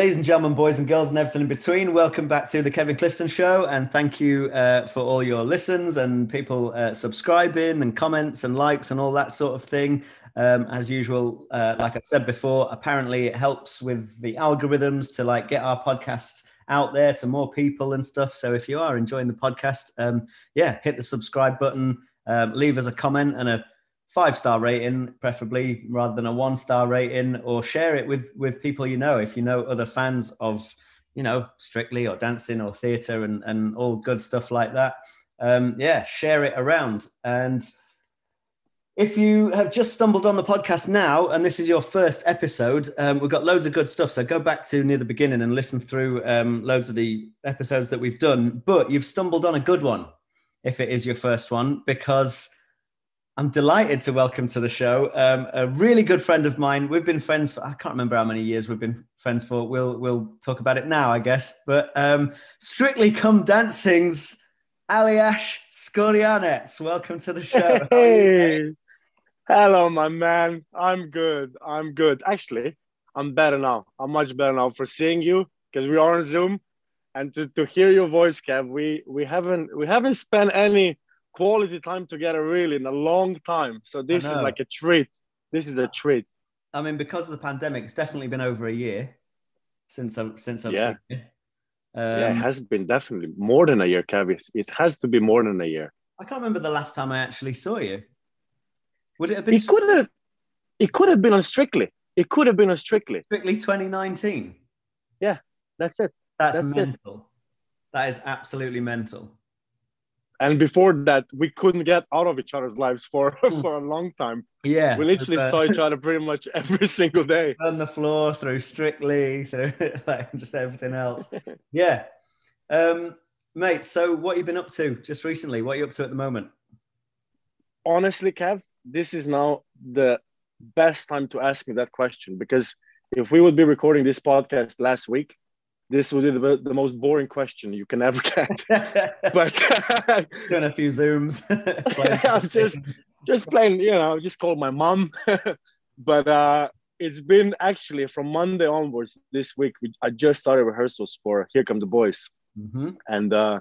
ladies and gentlemen, boys and girls, and everything in between, welcome back to the Kevin Clifton Show. And thank you uh, for all your listens and people uh, subscribing and comments and likes and all that sort of thing. Um, as usual, uh, like I've said before, apparently it helps with the algorithms to like get our podcast out there to more people and stuff. So if you are enjoying the podcast, um, yeah, hit the subscribe button, um, leave us a comment and a five star rating, preferably rather than a one star rating, or share it with with people you know. If you know other fans of, you know, Strictly or dancing or theatre and and all good stuff like that, um, yeah, share it around. And if you have just stumbled on the podcast now and this is your first episode, um, we've got loads of good stuff. So go back to near the beginning and listen through um, loads of the episodes that we've done. But you've stumbled on a good one if it is your first one because I'm delighted to welcome to the show um, a really good friend of mine. We've been friends for I can't remember how many years we've been friends for. We'll we'll talk about it now, I guess. But um, Strictly Come Dancing's Aljaz Skorjanec. Welcome to the show. Hey, hello, my man. I'm good. I'm good. Actually, I'm better now. I'm much better now for seeing you because we are on Zoom, and to, to hear your voice, Kev. We we haven't we haven't spent any quality time together really in a long time. So this is like a treat. This is a treat. I mean, because of the pandemic, it's definitely been over a year since I've since I've yeah. seen you. Um, yeah, it has been definitely more than a year, Kev. It has to be more than a year. I can't remember the last time I actually saw you. Would it have been? It could have. It could have been on Strictly. It could have been on Strictly. Strictly 2019. Yeah, that's it. That's, that's mental. It. That is absolutely mental and before that we couldn't get out of each other's lives for hmm. for a long time. Yeah we literally uh, saw each other pretty much every single day. On the floor through strictly through like just everything else. Yeah. Um mate so what you been up to just recently? What are you up to at the moment? Honestly kev this is now the best time to ask me that question because if we would be recording this podcast last week this would be the, the most boring question you can ever get. but doing a few zooms. I'm just just playing, you know, just called my mom. but uh, it's been actually from Monday onwards this week. I just started rehearsals for Here Come the Boys, mm-hmm. and uh,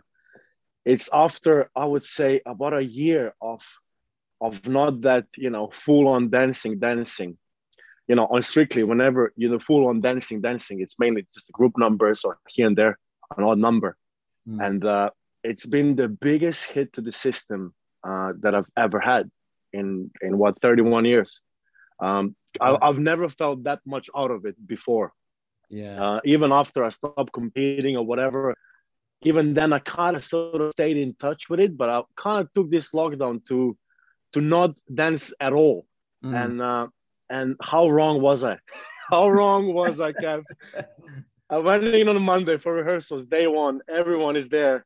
it's after I would say about a year of of not that you know full on dancing, dancing you know, on strictly, whenever you know full on dancing, dancing, it's mainly just the group numbers or here and there an odd number, mm. and uh, it's been the biggest hit to the system uh, that I've ever had in in what 31 years. Um, I, have never felt that much out of it before. Yeah. Uh, even after I stopped competing or whatever, even then I kind of sort of stayed in touch with it, but I kind of took this lockdown to to not dance at all. Mm. And uh, and how wrong was I? how wrong was I, Kev? I went in on a Monday for rehearsals. Day one, everyone is there,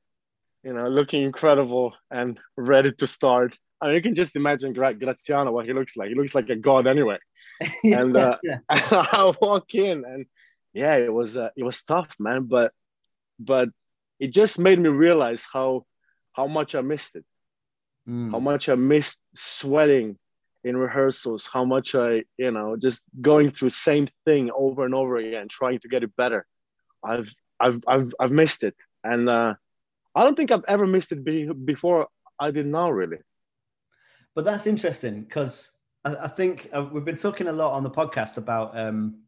you know, looking incredible and ready to start. I mean, you can just imagine Gra- Graziano what he looks like. He looks like a god anyway. and uh, yeah. I walk in, and yeah, it was uh, it was tough, man. But but it just made me realize how how much I missed it. Mm. How much I missed sweating in rehearsals how much i you know just going through same thing over and over again trying to get it better. I've i've i've, I've missed it. And uh, i don't think i've ever missed it be, before i did now really. But that's interesting because I, I, think uh, we've been talking a lot on the podcast about um,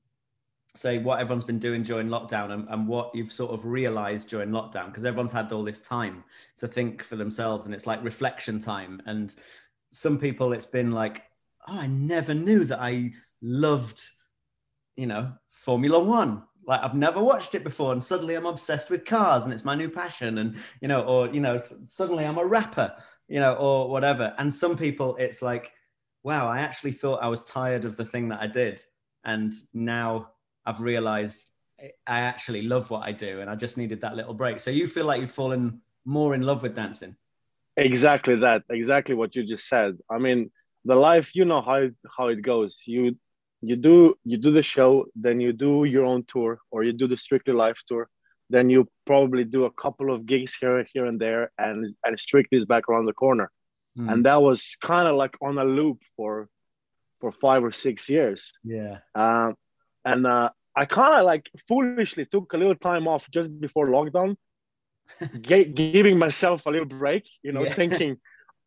say what everyone's been doing during lockdown and, and what you've sort of realized during lockdown because everyone's had all this time to think for themselves and it's like reflection time. And some people it's been like, oh, I never knew that I loved, you know, Formula One. Like I've never watched it before, and suddenly I'm obsessed with cars, and it's my new passion. And you know, or you know, suddenly I'm a rapper, you know, or whatever. And some people, it's like, wow, I actually thought I was tired of the thing that I did, and now I've realized I actually love what I do, and I just needed that little break. So you feel like you've fallen more in love with dancing? Exactly that exactly what you just said. I mean the life you know how how it goes. You you do you do the show then you do your own tour or you do the strictly live tour. Then you probably do a couple of gigs here here and there and and strictly is back around the corner. Mm. and that was kind of like on a loop for for five or six years. Yeah. Uh, and uh, I kind of like foolishly took a little time off just before lockdown, g- giving myself a little break. You know, yeah. thinking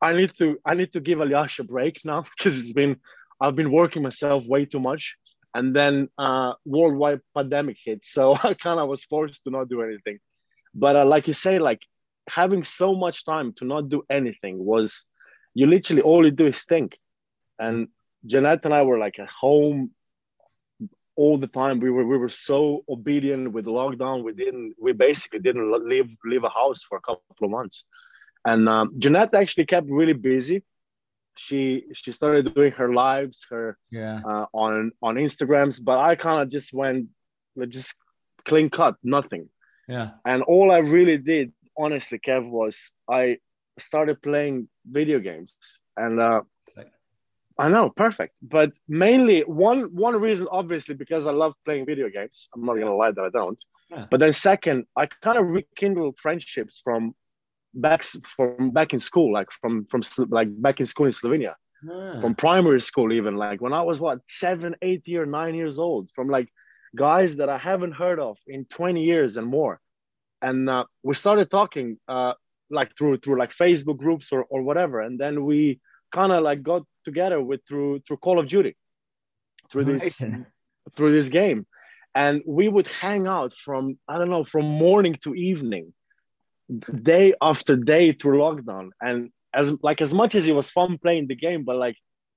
I need to I need to give Aljaž a break now because it's been I've been working myself way too much, and then uh, worldwide pandemic hit, so I kind of was forced to not do anything. But uh, like you say, like having so much time to not do anything was you literally all you do is think. And Janette and I were like at home all the time. We were we were so obedient with lockdown. We didn't we basically didn't leave leave a house for a couple of months. And um, Janette actually kept really busy. She she started doing her lives, her yeah uh, on on Instagrams. But I kind of just went just clean cut, nothing. Yeah. And all I really did, honestly, Kev, was I started playing video games. And uh, I know, perfect. But mainly one one reason, obviously, because I love playing video games. I'm not gonna lie that I don't. Yeah. But then second, I kind of rekindled friendships from back from back in school, like from from like back in school in Slovenia, yeah. from primary school even. Like when I was what seven, eight year, nine years old, from like guys that I haven't heard of in 20 years and more. And uh, we started talking uh, like through through like Facebook groups or, or whatever. And then we kind of like got together with through through Call of Duty, through this through this game. And we would hang out from I don't know from morning to evening, day after day through lockdown. And as like as much as it was fun playing the game, but like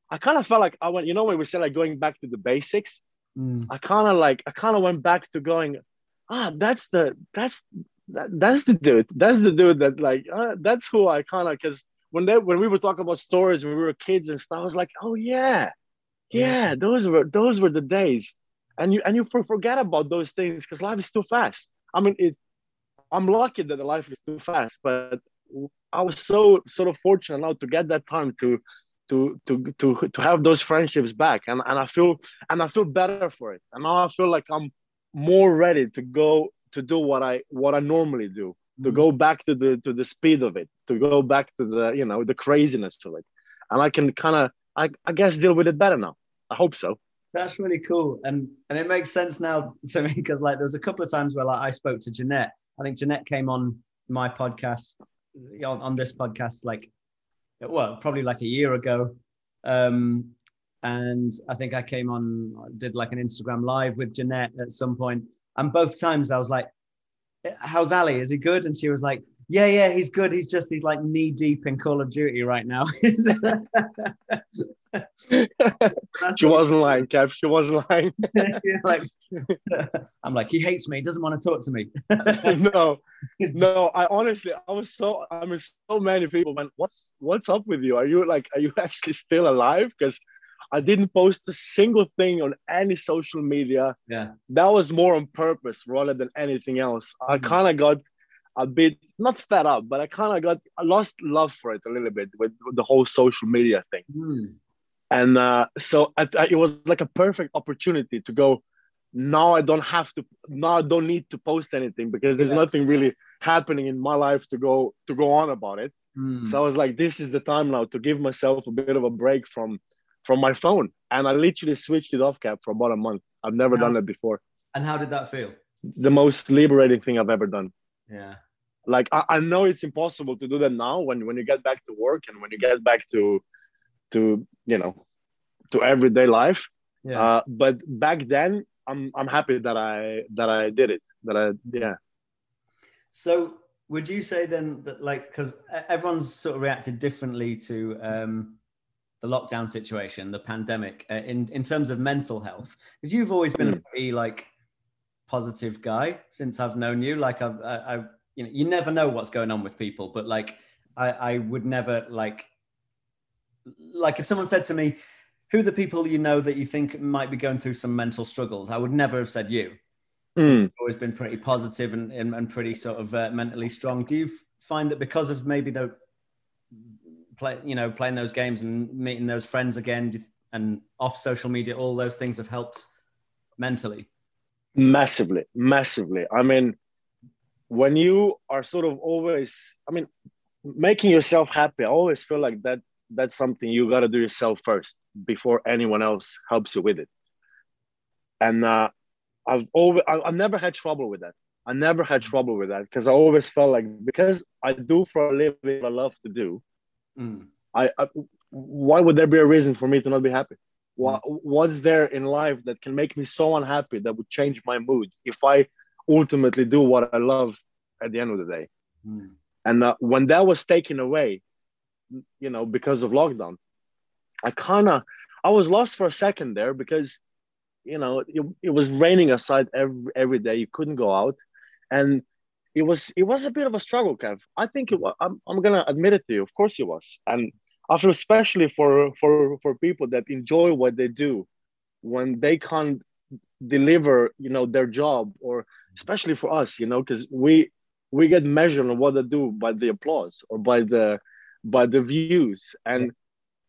I kind of felt like I went, you know, when we said like going back to the basics, Mm. I kind of like I kind of went back to going, ah, that's the that's that, that's the dude. That's the dude that like uh, that's who I kind of because when they when we were talking about stories when we were kids and stuff, I was like, oh yeah, yeah, those were those were the days, and you and you forget about those things because life is too fast. I mean, it. I'm lucky that the life is too fast, but I was so sort of fortunate now to get that time to to to to to have those friendships back and, and i feel and i feel better for it and now i feel like i'm more ready to go to do what i what i normally do to go back to the to the speed of it to go back to the you know the craziness of it. And i can kind of I, I guess deal with it better now. I hope so. That's really cool. And and it makes sense now to me because like there's a couple of times where like i spoke to janette. I think janette came on my podcast on, on this podcast like well, probably like a year ago. Um, and I think I came on, did like an Instagram live with Janette at some. And both times I was like, How's Ali? Is he good? And she was like, Yeah, yeah, he's good. He's just, he's like knee deep in Call of Duty right now. she wasn't lying, Kev. She wasn't lying. like, I'm like, he hates me. He doesn't want to talk to me. no, no. I honestly, I was so, I mean, so many people went, "What's, what's up with you? Are you like, are you actually still alive?" Because I didn't post a single thing on any social media. Yeah, that was more on purpose rather than anything else. I mm-hmm. kind of got a bit not fed up, but I kind of got I lost love for it a little bit with, with the whole social media thing. Mm. And uh, so I, I, it was like a perfect opportunity to go. Now I don't have to. Now I don't need to post anything because there's yeah. nothing really happening in my life to go to go on about it. Mm. So I was like, this is the time now to give myself a bit of a break from from my phone. And I literally switched it off, Kev, for about a month. I've never done it before. And how did that feel? The most liberating thing I've ever done. Yeah. Like I, I know it's impossible to do that now when when you get back to work and when you get back to to you know to everyday life yeah. Uh, but back then i'm i'm happy that i that i did it that i yeah so would you say then that like because everyone's sort of reacted differently to um the lockdown situation the pandemic uh, in in terms of mental health because you've always been mm. a hmm. pretty like positive guy since i've known you like i've I, I you know you never know what's going on with people but like i i would never like like if someone said to me, "Who are the people you know that you think might be going through some mental struggles?" I would never have said you. Mm. Always been pretty positive and and, and pretty sort of uh, mentally strong. Do you find that because of maybe the play, you know, playing those games and meeting those friends again and off social media, all those things have helped mentally? Massively, massively. I mean, when you are sort of always, I mean, making yourself happy, I always feel like that that's something you got to do yourself first before anyone else helps you with it and uh, I've always I, have never had trouble with that. I never had trouble with that because I always felt like because I do for a living I love to do. Mm. I, I, why would there be a reason for me to not be happy? What, mm. what's there in life that can make me so unhappy that would change my mood if I ultimately do what I love at the end of the day? Mm. And uh, when that was taken away, you know, because of lockdown, I kind of I was lost for a second there because you know it, it was raining outside every every day. You couldn't go out, and it was it was a bit of a struggle, Kev. I think it was. I'm I'm gonna admit it to you. Of course it was, and I feel especially for for for people that enjoy what they do, when they can't deliver, you know, their job, or especially for us, you know, because we we get measured on what they do by the applause or by the by the views and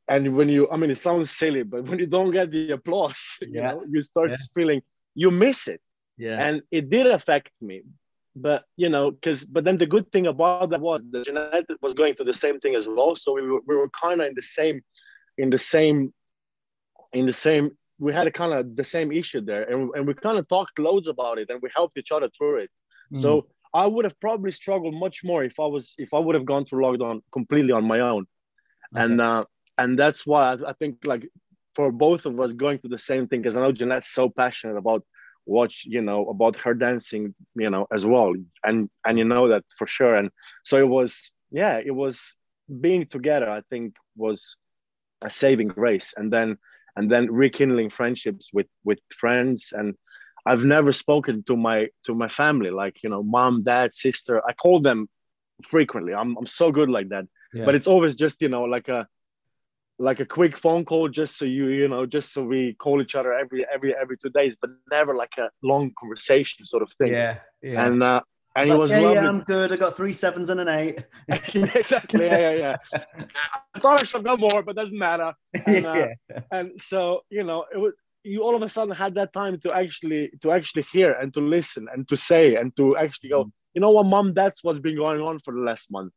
and when you i mean it sounds silly but when you don't get the applause you yeah. know you start yeah. feeling you miss it yeah and it did affect me but you know because but then the good thing about that was that Janette was going through the same thing as well so we were, we were kind of in the same in the same in the same we had a kind of the same issue there and, and we kind of talked loads about it and we helped each other through it mm. so i would have probably struggled much more if i was if i would have gone through lockdown completely on my own okay. and uh and that's why I, I think like for both of us going through the same thing because I know Janette's so passionate about watch you know about her dancing you know as well. And and you know that for sure. And so it was yeah it was being together i think was a saving grace. And then and then rekindling friendships with with friends. And i've never spoken to my to my family like you know mom dad sister. I call them frequently. I'm, I'm so good like that. Yeah. but it's always just you know like a like a quick phone call just so you you know just so we call each other every every every two days but never like a long conversation sort of thing yeah, yeah. and uh and it was yeah, yeah, I'm good. I got three sevens and an eight. yeah, exactly. Yeah, yeah, yeah. I thought I should have got more, but doesn't matter. And, uh, yeah. and so you know, it was you all of a sudden had that time to actually to actually hear and to listen and to say and to actually go. Mm. You know what, mom? That's what's been going on for the last month,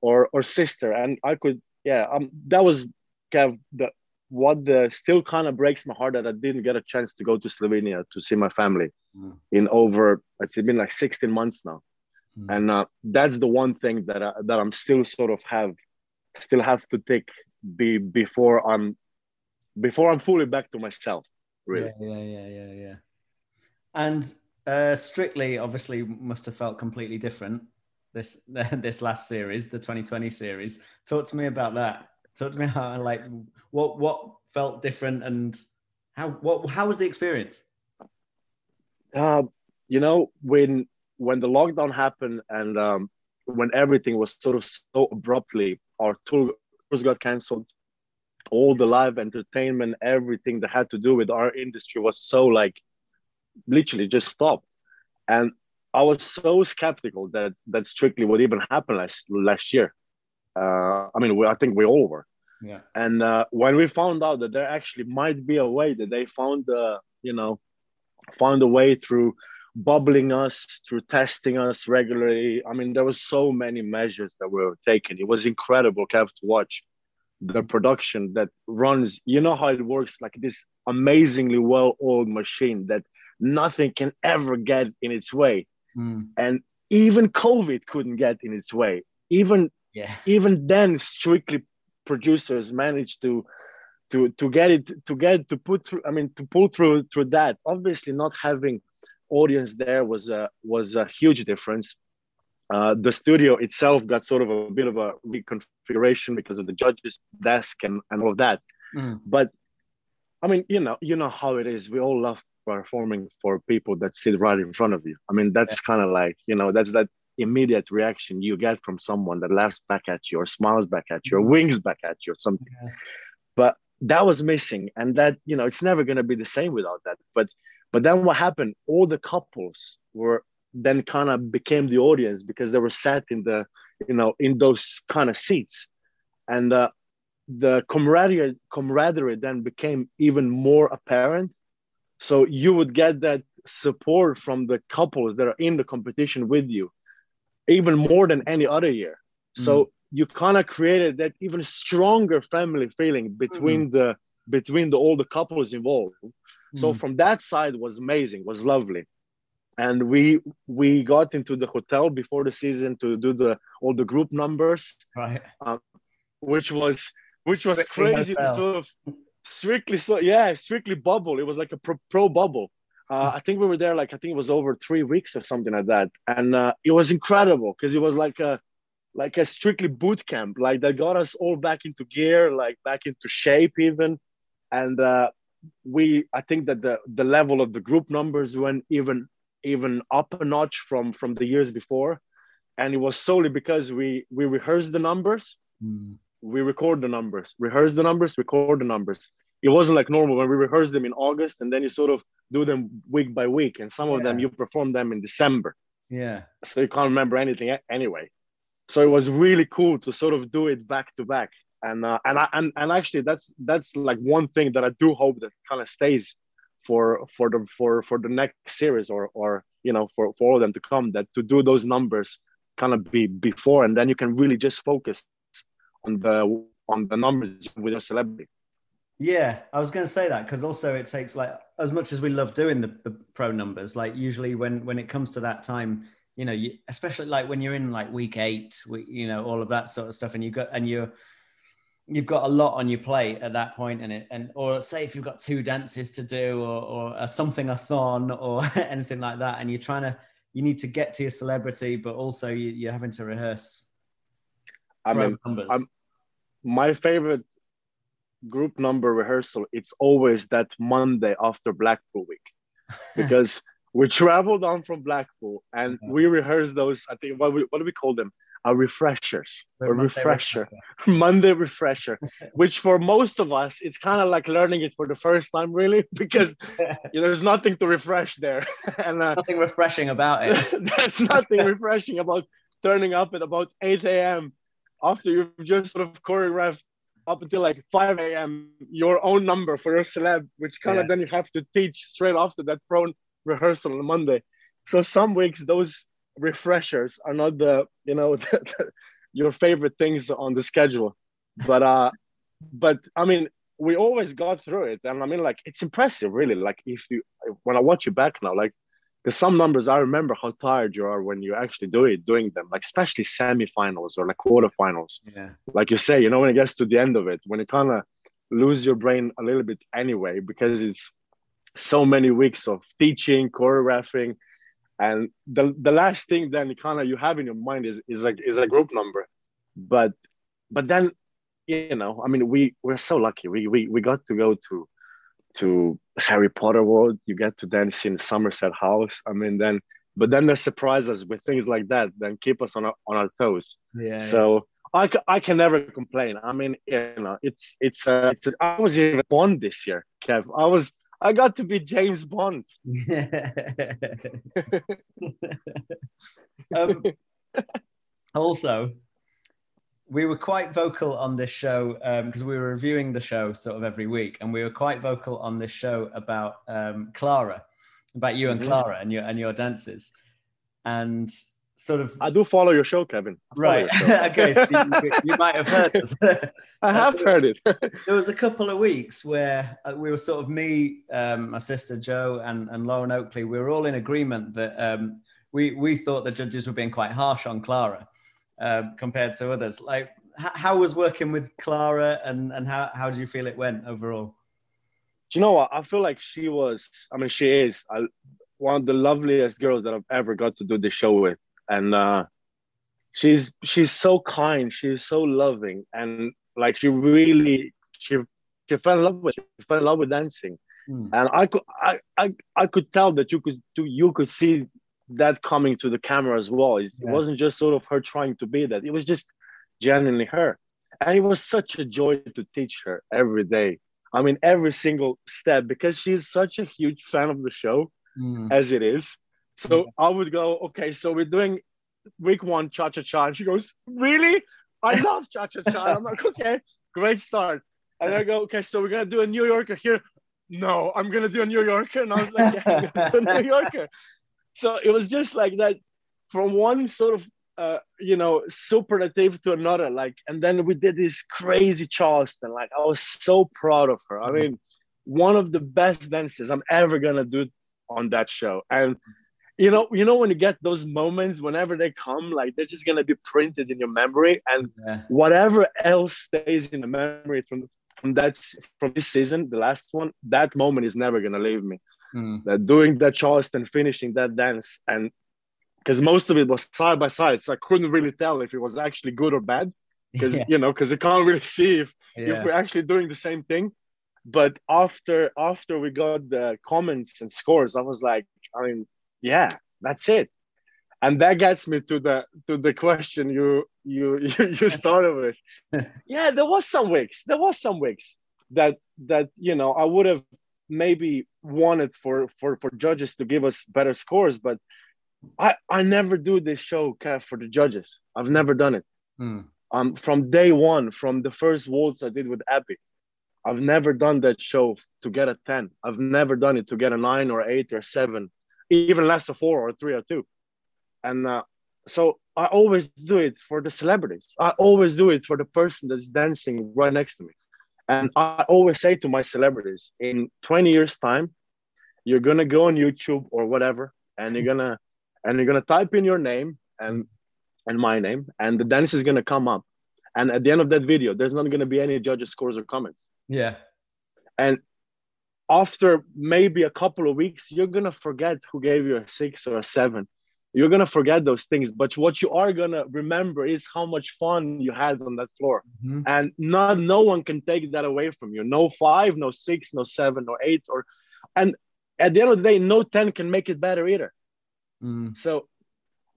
or or sister. And I could, yeah. Um, that was Kev, the, what the still kind of breaks my heart that I didn't get a chance to go to Slovenia to see my family mm. in over it's been like 16 months now, mm. and uh, that's the one thing that I, that I'm still sort of have still have to take be before I'm before I'm fully back to myself. Really. Yeah, yeah, yeah, yeah, yeah. And uh, strictly, obviously, must have felt completely different this this last series, the 2020 series. Talk to me about that. Talk to me how like what what felt different and how what how was the experience? Uh, you know when when the lockdown happened and um, when everything was sort of so abruptly, our tours got cancelled. All the live entertainment, everything that had to do with our industry was so like literally just stopped. And I was so skeptical that that strictly would even happen last last year. Uh, I mean, we, I think we all were. Yeah. And uh, when we found out that there actually might be a way that they found, uh, you know, found a way through bubbling us, through testing us regularly. I mean, there was so many measures that were taken. It was incredible, Kev, to watch the production that runs. You know how it works, like this amazingly well-oiled machine that nothing can ever get in its way. Mm. And even COVID couldn't get in its way. Even yeah. even then, strictly producers managed to to to get it to get to put through i mean to pull through through that obviously not having audience there was a was a huge difference uh, the studio itself got sort of a bit of a reconfiguration because of the judges desk and, and all of that mm. but i mean you know you know how it is we all love performing for people that sit right in front of you i mean that's yeah. kind of like you know that's that immediate reaction you get from someone that laughs back at you or smiles back at you or mm-hmm. winks back at you or something. Yeah. But that was missing. And that, you know, it's never gonna be the same without that. But but then what happened? All the couples were then kind of became the audience because they were sat in the, you know, in those kind of seats. And uh, the camaraderie camaraderie then became even more apparent. So you would get that support from the couples that are in the competition with you even more than any other year. So mm. you kind of created that even stronger family feeling between mm. the between the all the couples involved. So Mm. from that side was amazing, was lovely. And we we got into the hotel before the season to do the all the group numbers, Right. which was which was Strictly crazy to sort of strictly so yeah, strictly bubble. It was like a pro, pro bubble. Uh, I think we were there like I think it was over three weeks or something like that, and uh, it was incredible because it was like a like a strictly boot camp, like that got us all back into gear, like back into shape even, and uh, we I think that the the level of the group numbers went even even up a notch from from the years before, and it was solely because we we rehearsed the numbers. Mm. we record the numbers, rehearse the numbers, record the numbers. It wasn't like normal when we rehearse them in August and then you sort of do them week by week. And some of them you perform them in December. Yeah. So you can't remember anything anyway. So it was really cool to sort of do it back to back. And uh, and I, and and actually that's that's like one thing that I do hope that kind of stays for for the for for the next series or or you know for for all of them to come that to do those numbers kind of be before and then you can really just focus on the on the numbers with your celebrity. Yeah, I was going to say that because also it takes like as much as we love doing the, the pro numbers, like usually when when it comes to that time, you know, you, especially like when you're in like week eight, we, you know, all of that sort of stuff, and you got and you're you've got a lot on your plate at that point in it, and or say if you've got two dances to do or or a something a thon or anything like that, and you're trying to you need to get to your celebrity, but also you, you're having to rehearse. I mean, numbers. I'm- my favorite group number rehearsal it's always that monday after blackpool week because we travel down from blackpool and Yeah. we rehearse those i think what, we, what do we call them our refreshers The a Monday refresher monday refresher which for most of us it's kind of like learning it for the first time really because you know, there's nothing to refresh there and uh, Nothing refreshing about it. there's nothing refreshing about turning up at about 8 a.m. after you've just sort of choreographed up until like 5 a.m. your own number for your celeb, which kind of Yeah. then you have to teach straight after that prone rehearsal on Monday. So some weeks those refreshers are not the you know your favorite things on the schedule, but uh, but I mean we always got through it, and I mean like it's impressive really. Like if you when I watch you back now, like because some numbers I remember how tired you are when you actually do it, doing them, like especially semifinals or like quarterfinals. Yeah. Like you say, you know, when it gets to the end of it, when you kind of lose your brain a little bit anyway, because it's so many weeks of teaching, choreographing, and the the last thing then kind of you have in your mind is is like is a group number, but but then you know, I mean, we we're so lucky. We we we got to go to to Harry Potter World. You get to dance in Somerset House. I mean, then but then they surprise us with things like that, then keep us on our, on our toes. Yeah. So I, I can never complain. I mean, you know, it's it's uh, it's. I was even Bond this year, Kev. I was I got to be James Bond. um, also, we were quite vocal on this show because we were reviewing the show sort of every week, and we were quite vocal on this show about um, Clara, about you and Mhm. Clara and your and your dances, and sort of I do follow your show, Kevin. I right. show. okay, so you, you might have heard us. I have heard it. there was a couple of weeks where uh, we were sort of me, um, my sister Jo, and, and Lauren Oakley. We were all in agreement that um, we we thought the judges were being quite harsh on Clara um, compared to others. Like, h- how was working with Clara, and and how how did you feel it went overall? Do you know what? I feel like she was. I mean, she is uh, one of the loveliest girls that I've ever got to do the show with, and uh, she's she's so kind. She's so loving, and like she really she she fell in love with she fell in love with dancing, Hmm. and I could I, I I could tell that you could do you could see that coming to the camera as well. It's, Yeah. It wasn't just sort of her trying to be that. It was just genuinely her, and it was such a joy to teach her every day. I mean, every single step because she's such a huge fan of the show Hmm. as it is. So I would go, okay, so we're doing week one cha cha cha. And she goes, Really? I love cha cha cha. I'm like, Okay, great start. And I go, Okay, so we're going to do a New Yorker here. No, I'm going to do a New Yorker. And I was like, Yeah, I'm going to do a New Yorker. So it was just like that from one sort of, uh, you know, superlative to another. Like, and then we did this crazy Charleston. Like, I was so proud of her. I mean, one of the best dances I'm ever gonna do on that show. And you know, you know when you get those moments, whenever they come, like they're just gonna be printed in your memory, and yeah. whatever else stays in the memory from from that from this season, the last one, that moment is never gonna leave me. Mm. That doing that Charleston, finishing that dance, and because most of it was side by side, so I couldn't really tell if it was actually good or bad, because yeah. you know, because you can't really see if yeah. if we're actually doing the same thing. But after after we got the comments and scores, I was like, I mean, yeah, that's it. And that gets me to the to the question you you you, you started with. yeah, there was some weeks. There was some weeks that that you know I would have maybe wanted for for for judges to give us better scores, but I I never do this show for the judges. I've never done it. Mm. Um, from day one, from the first waltz I did with Abbey, I've never done that show to get a 10. I've never done it to get a nine or eight or seven even less a four or three or two. And uh, so I always do it for the celebrities. I always do it for the person that's dancing right next to me. And I always say to my celebrities, in 20 years' time, you're gonna go on YouTube or whatever, and you're gonna and you're gonna type in your name and and my name, and the dance is gonna come up. And at the end of that video, there's not gonna be any judges' scores or comments. Yeah. And after maybe a couple of weeks, you're gonna forget who gave you a six or a seven. You're gonna forget those things, but what you are gonna remember is how much fun you had on that floor, mm-hmm. and not no one can take that away from you. No five, no six, no seven, no eight, or and at the end of the day, no ten can make it better either. Mm. So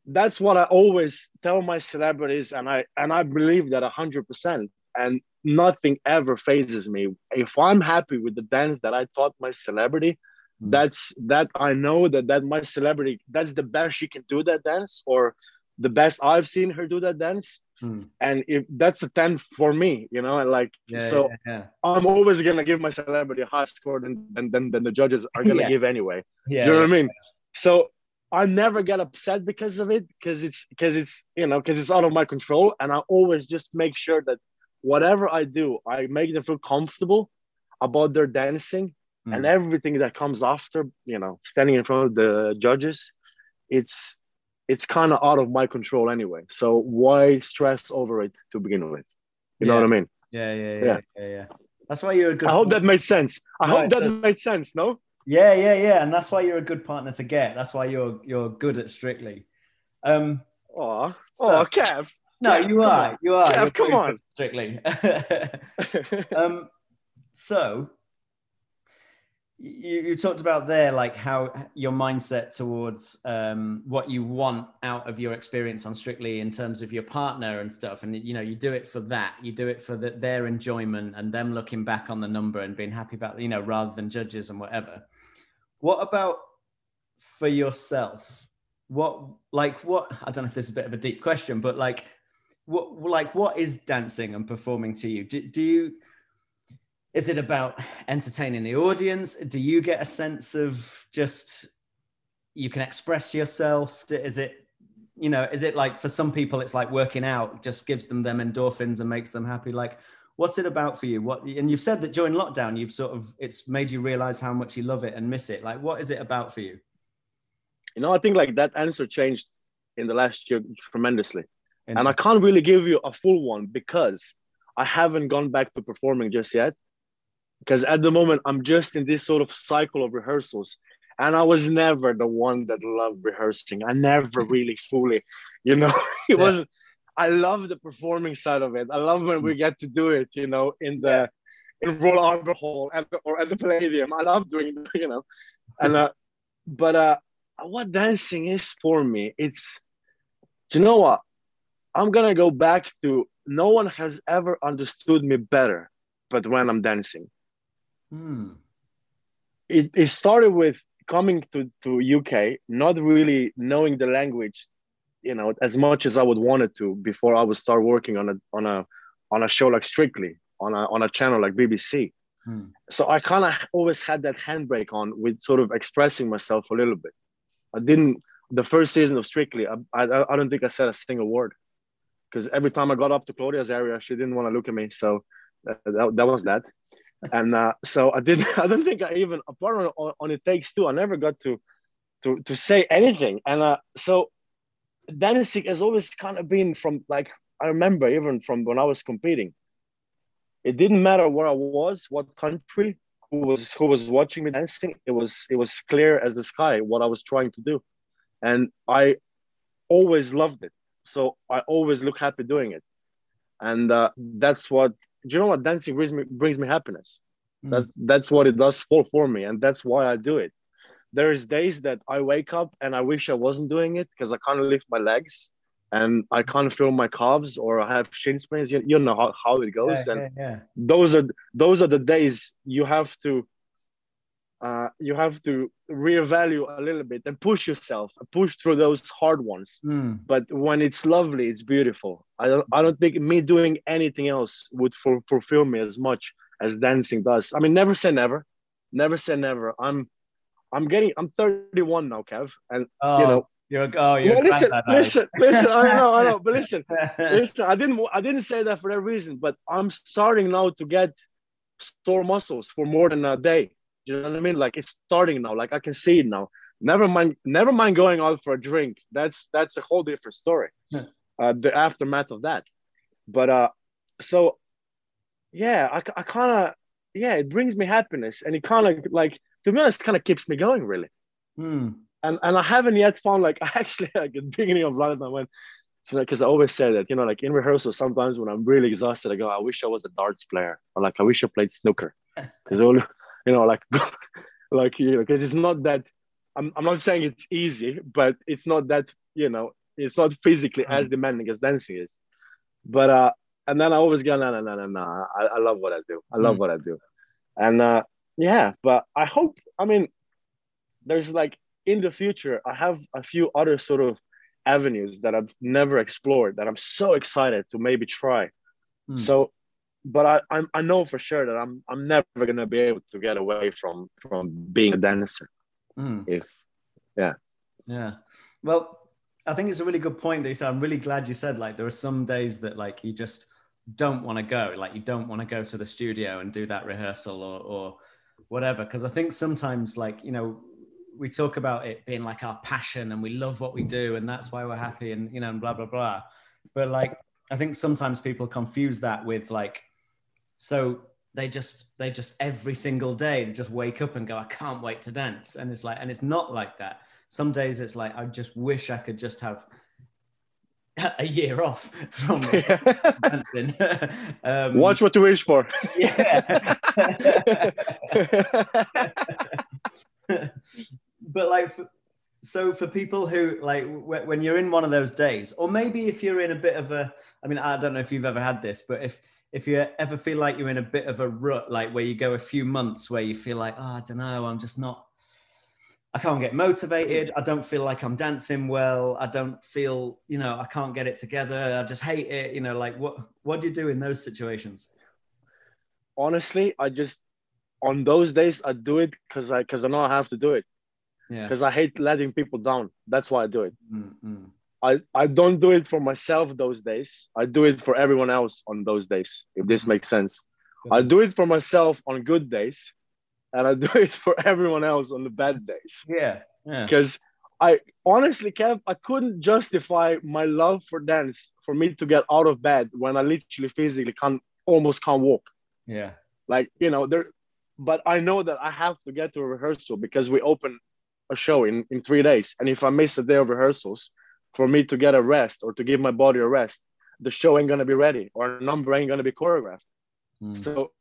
that's what I always tell my celebrities, and I and I believe that hundred percent. And nothing ever phases me. If I'm happy with the dance that I taught my celebrity. That's that I know that that my celebrity that's the best she can do that dance or the best I've seen her do that dance. Mm. And if that's a 10 for me, you know, and like yeah, so yeah, yeah. I'm always gonna give my celebrity a high score than than, than, than the judges are gonna give anyway. Yeah, do you know what I mean? So I never get upset because of it because it's because it's you know because it's out of my control and I always just make sure that whatever I do, I make them feel comfortable about their dancing mm. and everything that comes after, you know, standing in front of the judges, it's it's kind of out of my control anyway. So why stress over it to begin with? You yeah. know what I mean? Yeah, yeah, yeah, yeah, yeah, yeah. That's why you're a good. I hope that made sense. I no, hope that does. made sense. No. Yeah, yeah, yeah, and that's why you're a good partner to get. That's why you're you're good at Strictly. Um, oh, so, oh, Kev. No, you are. You are. Come on. Strictly. um, so you, you talked about there like how your mindset towards um, what you want out of your experience on strictly in terms of your partner and stuff and you know you do it for that. You do it for the, their enjoyment and them looking back on the number and being happy about you know rather than judges and whatever. What about for yourself? What like what i don't know if this is a bit of a deep question but like what like what is dancing and performing to you? Do, do you is it about entertaining the audience? Do you get a sense of just you can express yourself? Is it you know is it like for some people it's like working out just gives them them endorphins and makes them happy. Like what's it about for you? What and you've said that during lockdown you've sort of it's made you realize how much you love it and miss it. Like what is it about for you? You know i think like that answer changed in the last year tremendously. And I can't really give you a full one because I haven't gone back to performing just yet. Because at the moment, I'm just in this sort of cycle of rehearsals. And I was never the one that loved rehearsing. I never really fully, you know, it yeah. wasn't. I love the performing side of it. I love when we mm. get to do it, you know, in the in Royal Albert Hall at the, or at the Palladium. I love doing, you know, and uh, but uh, what dancing is for me, it's, you know what? I'm gonna go back to no one has ever understood me better, but when I'm dancing. Hmm. It, it started with coming to, to UK, not really knowing the language, you know, as much as I would want it to before I would start working on a on a on a show like Strictly, on a on a channel like BBC. Hmm. So I kind of always had that handbrake on with sort of expressing myself a little bit. I didn't the first season of Strictly. I, I, I don't think I said a single word because every time I got up to Claudia's area, she didn't want to look at me. So that, that, that was that. And uh, so I didn't. I don't think I even apart on, on it takes two. I never got to to to say anything. And uh, so dancing has always kind of been from like I remember even from when I was competing. It didn't matter where I was, what country, who was who was watching me dancing. It was it was clear as the sky what I was trying to do, and I always loved it. So I always look happy doing it, and uh, that's what do you know what dancing brings me brings me happiness. Mm. That that's what it does for for me, and that's why I do it. There's days that I wake up and I wish I wasn't doing it because I can't lift my legs and I can't feel my calves or I have shin splints. You, you know how, how it goes. Yeah, and yeah, yeah. those are those are the days you have to uh, you have to reevaluate a little bit and push yourself, push through those hard ones. Mm. But when it's lovely, it's beautiful. I don't, I don't think me doing anything else would for, fulfill me as much as dancing does. I mean, never say never, never say never. I'm, I'm getting, I'm 31 now, Kev, and oh, you know, you're, oh, you're well, listen, listen, listen. I know, I know, but listen, listen. I didn't, I didn't say that for that reason, but I'm starting now to get sore muscles for more than a day you know what I mean? Like it's starting now. Like I can see it now. Never mind. Never mind going out for a drink. That's that's a whole different story. uh, the aftermath of that. But uh, so yeah, I, I kind of yeah, it brings me happiness, and it kind of like to be honest, kind of keeps me going really. Hmm. And and I haven't yet found like I actually like at the beginning of London I went because I always say that, you know, like in rehearsal, sometimes when I'm really exhausted, I go, I wish I was a darts player, or like I wish I played snooker, because all you know, like like you know, because it's not that. I'm I'm not saying it's easy, but it's not that you know, it's not physically mm-hmm. as demanding as dancing is. But uh, and then I always go, no, no, no, no, no. I, I love what I do. I love mm. what I do, and uh, yeah. But I hope. I mean, there's like in the future, I have a few other sort of avenues that I've never explored that I'm so excited to maybe try. Mm. So but I, I, I know for sure that I'm I'm never gonna be able to get away from from being a dancer. Mm. If yeah. Yeah. Well, I think it's a really good point that you said. I'm really glad you said like there are some days that like you just don't want to go, like you don't want to go to the studio and do that rehearsal or or whatever. Because I think sometimes like, you know, we talk about it being like our passion and we love what we do and that's why we're happy and you know and blah blah blah. But like I think sometimes people confuse that with like so they just they just every single day they just wake up and go, I can't wait to dance. And it's like, and it's not like that. Some days it's like I just wish I could just have a year off from dancing. um, Watch what you wish for. yeah. but like for, so for people who like when you're in one of those days or maybe if you're in a bit of a i mean i don't know if you've ever had this but if if you ever feel like you're in a bit of a rut, like where you go a few months where you feel like, oh, I don't know, I'm just not, I can't get motivated. I don't feel like I'm dancing well. I don't feel, you know, I can't get it together. I just hate it. You know, like what, what do you do in those situations? Honestly, I just, on those days, I do it because I, because I know I have to do it. Yeah. Because I hate letting people down. That's why I do it. Mm-hmm. I, I don't do it for myself those days. I do it for everyone else on those days, if this mm-hmm. makes sense. I do it for myself on good days, and I do it for everyone else on the bad days. Yeah. Because I honestly, Kev, I couldn't justify my love for dance for me to get out of bed when I literally physically can't almost can't walk. Yeah. Like, you know, there but I know that I have to get to a rehearsal because we open a show in, in three days. And if I miss a day of rehearsals, for me to get a rest or to give my body a rest, the show ain't gonna be ready or number ain't gonna be choreographed. Mm. So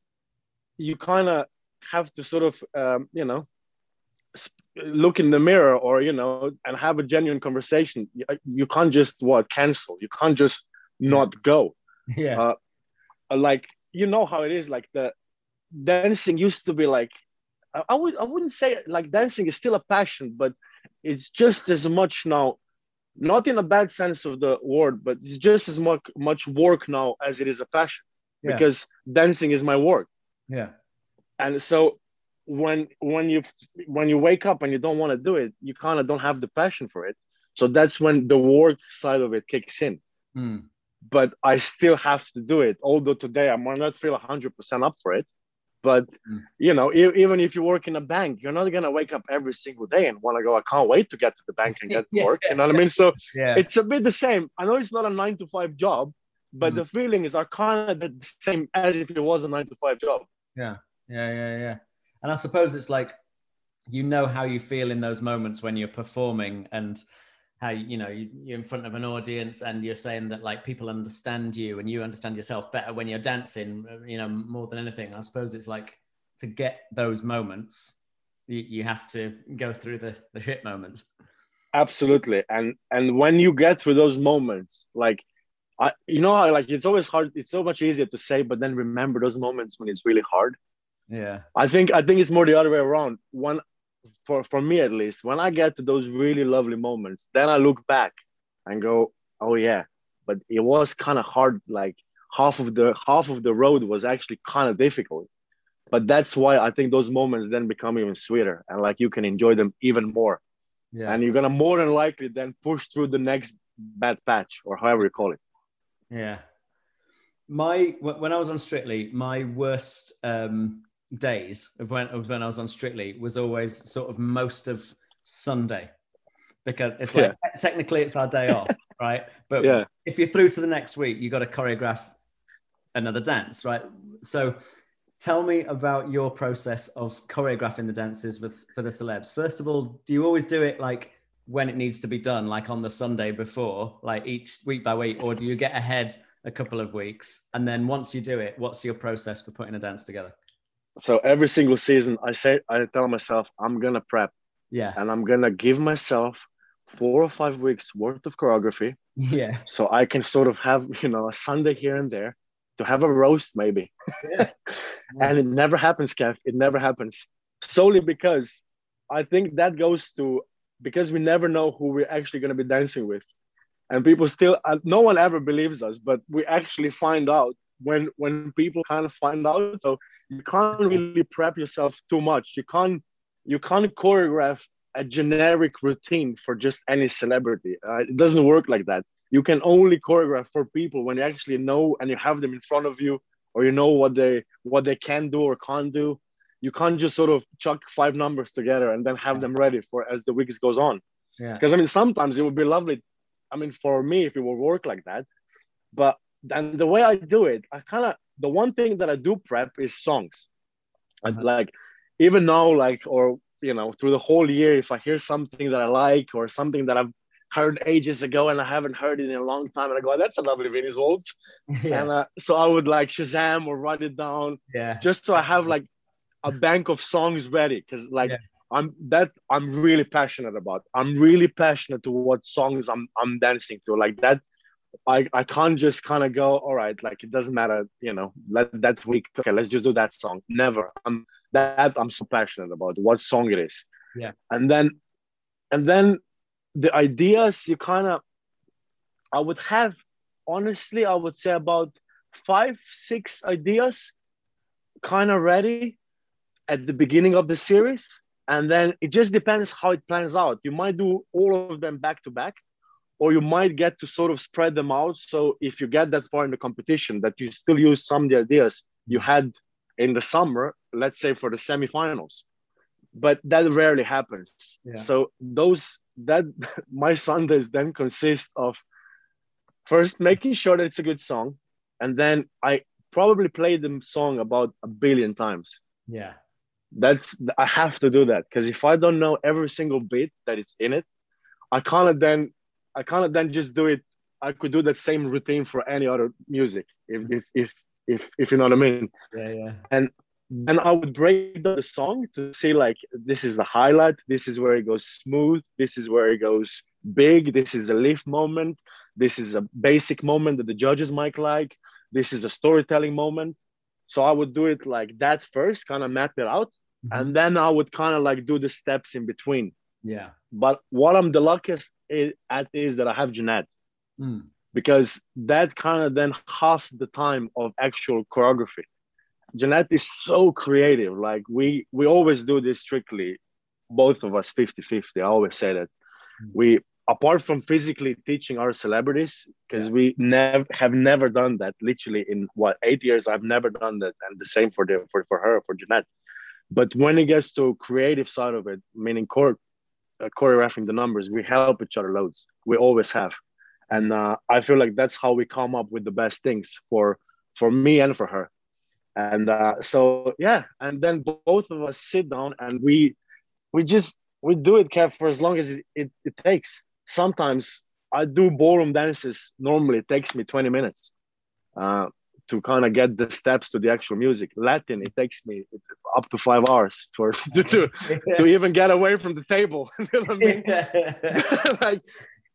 you kind of have to sort of, um, you know, look in the mirror or you know and have a genuine conversation. You, you can't just what cancel. You can't just not go. Yeah. Uh, uh, like you know how it is. Like the dancing used to be like I would I wouldn't say like dancing is still a passion, but it's just as much now not in a bad sense of the word, but it's just as much much work now as it is a passion yeah. because dancing is my work. Yeah. And so when when you when you wake up and you don't want to do it, you kind of don't have the passion for it. So that's when the work side of it kicks in. Mm. But I still have to do it. Although today I might not feel 100% up for it, But mm. you know, even if you work in a bank, you're not gonna wake up every single day and want to go. I can't wait to get to the bank and get to work. You know what I mean? So yeah. it's a bit the same. I know it's not a nine to five job, but mm. the feelings are kind of the same as if it was a nine to five job. Yeah, yeah, yeah, yeah. And I suppose it's like you know how you feel in those moments when you're performing and how you know you're in front of an audience and you're saying that like people understand you and you understand yourself better when you're dancing uh, you know more than anything i suppose it's like to get those moments you, you have to go through the the shit moments absolutely and and when you get through those moments like I, you know, like it's always hard. It's so much easier to say, but then remember those moments when it's really hard. Yeah. I think I think it's more the other way around. When for for me at least, when I get to those really lovely moments, then I look back and go, oh yeah, but it was kind of hard. Like half of the half of the road was actually kind of difficult. But that's why I think those moments then become even sweeter and like you can enjoy them even more. Yeah. And you're gonna more than likely then push through the next bad patch or however you call it. Yeah. My when I was on Strictly, my worst um, days of when of when I was on Strictly was always sort of most of Sunday because it's like yeah. technically it's our day off, right? But yeah. if you're through to the next week, you got to choreograph another dance, right? So tell me about your process of choreographing the dances with for the celebs. First of all, do you always do it like when it needs to be done, like on the Sunday before, like each week by week, or do you get ahead a couple of weeks and then once you do it, what's your process for putting a dance together? So every single season, I say, I tell myself, I'm gonna prep, yeah, and I'm gonna give myself four or five weeks worth of choreography, yeah, so I can sort of have you know a Sunday here and there to have a roast maybe, yeah. and it never happens, Kev. It never happens. Solely because I think that goes to because we never know who we're actually going to be dancing with. And people still uh, no one ever believes us but we actually find out when when people kind of find out. So you can't really prep yourself too much you can't you can't choreograph a generic routine for just any celebrity uh, it doesn't work like that you can only choreograph for people when you actually know and you have them in front of you or you know what they what they can do or can't do you can't just sort of chuck five numbers together and then have them ready for as the weeks goes on. Yeah. Because I mean, sometimes it would be lovely. I mean, for me, if it would work like that, but and the way I do it, I kind of the one thing that I do prep is songs. Uh-huh. like even now, like or you know, through the whole year, if I hear something that I like or something that I've heard ages ago and I haven't heard it in a long time, and I go, "That's a lovely Viennese waltz," yeah. and uh, so I would like Shazam or write it down, yeah, just so I have like a bank of songs ready because like yeah. I'm that I'm really passionate about. I'm really passionate to what songs I'm I'm dancing to. Like that, I I can't just kind of go, all right, like it doesn't matter, you know, let that week. Okay, let's just do that song. Never. I'm that I'm so passionate about what song it is. Yeah. And then and then the ideas you kind of I would have honestly, I would say about five, six ideas kind of ready at the beginning of the series and then it just depends how it plans out you might do all of them back to back or you might get to sort of spread them out. So if you get that far in the competition that you still use some of the ideas you had in the summer let's say for the semifinals. But that rarely happens. Yeah. so those that my sundays then consist of first making sure that it's a good song and then i probably play the song about a billion times. Yeah. That's I have to do that because if I don't know every single bit that is in it, I can't then I can't then just do it. I could do the same routine for any other music if if if if, if you know what I mean. Yeah, yeah. And then I would break the song to see like this is the highlight, this is where it goes smooth, this is where it goes big, this is a lift moment, this is a basic moment that the judges might like, this is a storytelling moment. So I would do it like that first, kind of map it out, mm-hmm. and then I would kind of like do the steps in between. Yeah. But what I'm the luckiest at is that I have Janette. Mm. Because that kind of then halves the time of actual choreography. Janette is so creative. Like we we always do this strictly, both of us 50-50. I always say that. Mm. We apart from physically teaching our celebrities, because yeah. we never have never done that. Literally in what eight years, I've never done that, and the same for the for, for her for Janette. But when it gets to creative side of it, meaning core, uh, choreographing the numbers, we help each other loads. We always have, and uh, I feel like that's how we come up with the best things for for me and for her. And uh, so yeah, and then both of us sit down and we we just we do it, Kev, for as long as it, it, it takes. Sometimes I do ballroom dances. Normally, it takes me 20 minutes. Uh, to kind of get the steps to the actual music. Latin, it takes me up to five hours for to to, to even get away from the table. you know I mean? like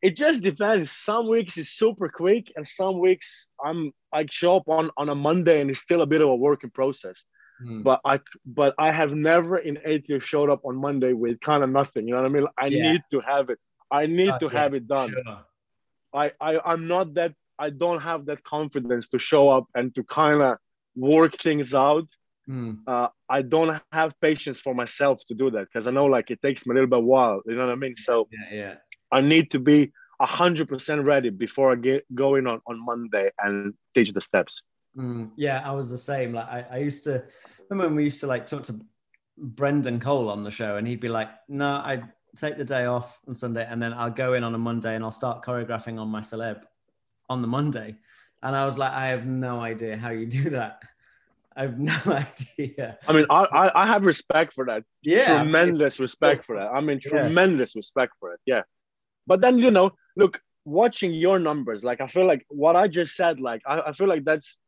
it just depends. Some weeks is super quick, and some weeks I'm I show up on on a Monday and it's still a bit of a working process. Mm. But I but I have never in eight years showed up on Monday with kind of nothing. You know what I mean? I yeah. need to have it. I need to yeah, have it done. Sure. I, I I'm not that I don't have that confidence to show up and to kind of work things out. Mm. Uh, I don't have patience for myself to do that because I know like it takes me a little bit while. You know what I mean? So yeah, yeah. I need to be hundred percent ready before I get going on on Monday and teach the steps. Mm. Yeah, I was the same. Like I, I used to remember when we used to like talk to Brendan Cole on the show, and he'd be like, "No, I take the day off on Sunday, and then I'll go in on a Monday and I'll start choreographing on my celeb." On the Monday. And I was like, I have no idea how you do that. I have no idea. I mean, I, I have respect for that. Yeah. Tremendous respect for that. I mean, tremendous yeah. respect for it. Yeah. But then, you know, look, watching your numbers, like, I feel like what I just said, like, I, I feel like that's,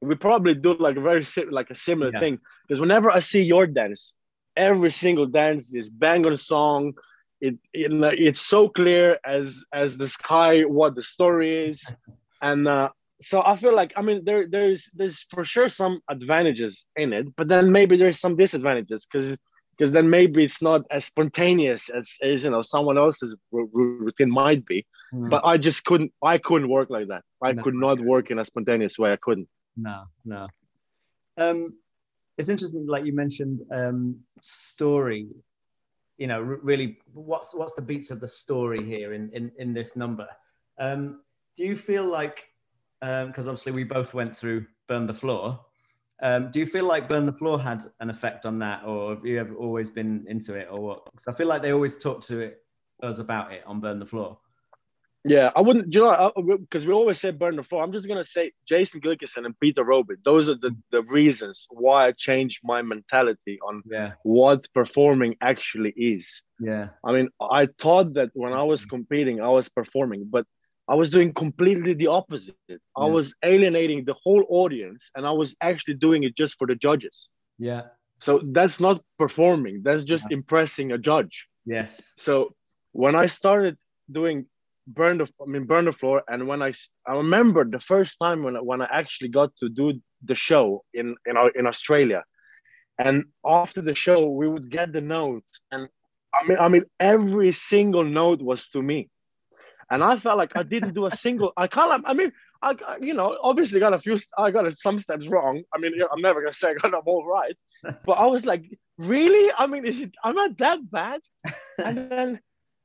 we probably do like a very, like a similar yeah. thing. Because whenever I see your dance, every single dance is bang on song, it, it it's so clear as as the sky what the story is. And uh, so i feel like i mean there there's there's for sure some advantages in it but then maybe there's some disadvantages because because then maybe it's not as spontaneous as, as you know someone else's routine might be. Mm. but i just couldn't i couldn't work like that. I no. could not work in a spontaneous way. I couldn't. No no. Um it's interesting like you mentioned um story you know really what's what's the beats of the story here in in, in this number? Um, do you feel like because um, obviously we both went through burn the floor um, do you feel like burn the floor had an effect on that or have you ever always been into it or what? Because i feel like they always talk to it us about it on burn the floor yeah, I wouldn't. You know, because we always say burn the floor. I'm just gonna say Jason Gilkison and Peter Robert. Those are the the reasons why I changed my mentality on yeah. what performing actually is. Yeah. I mean, I thought that when I was mm-hmm. competing, I was performing, but I was doing completely the opposite. Yeah. I was alienating the whole audience, and I was actually doing it just for the judges. Yeah. So that's not performing. That's just yeah. impressing a judge. Yes. So when I started doing burn the I mean burn the floor. And when I I remember the first time when when I actually got to do the show in in in Australia, and after the show we would get the notes, and I mean I mean every single note was to me, and I felt like I didn't do a single. I can't. I mean. I, you know, obviously got a few, I got some steps wrong. I mean, I'm never gonna say I got them all right, but I was like, really? I mean, is it? Am I that bad? And then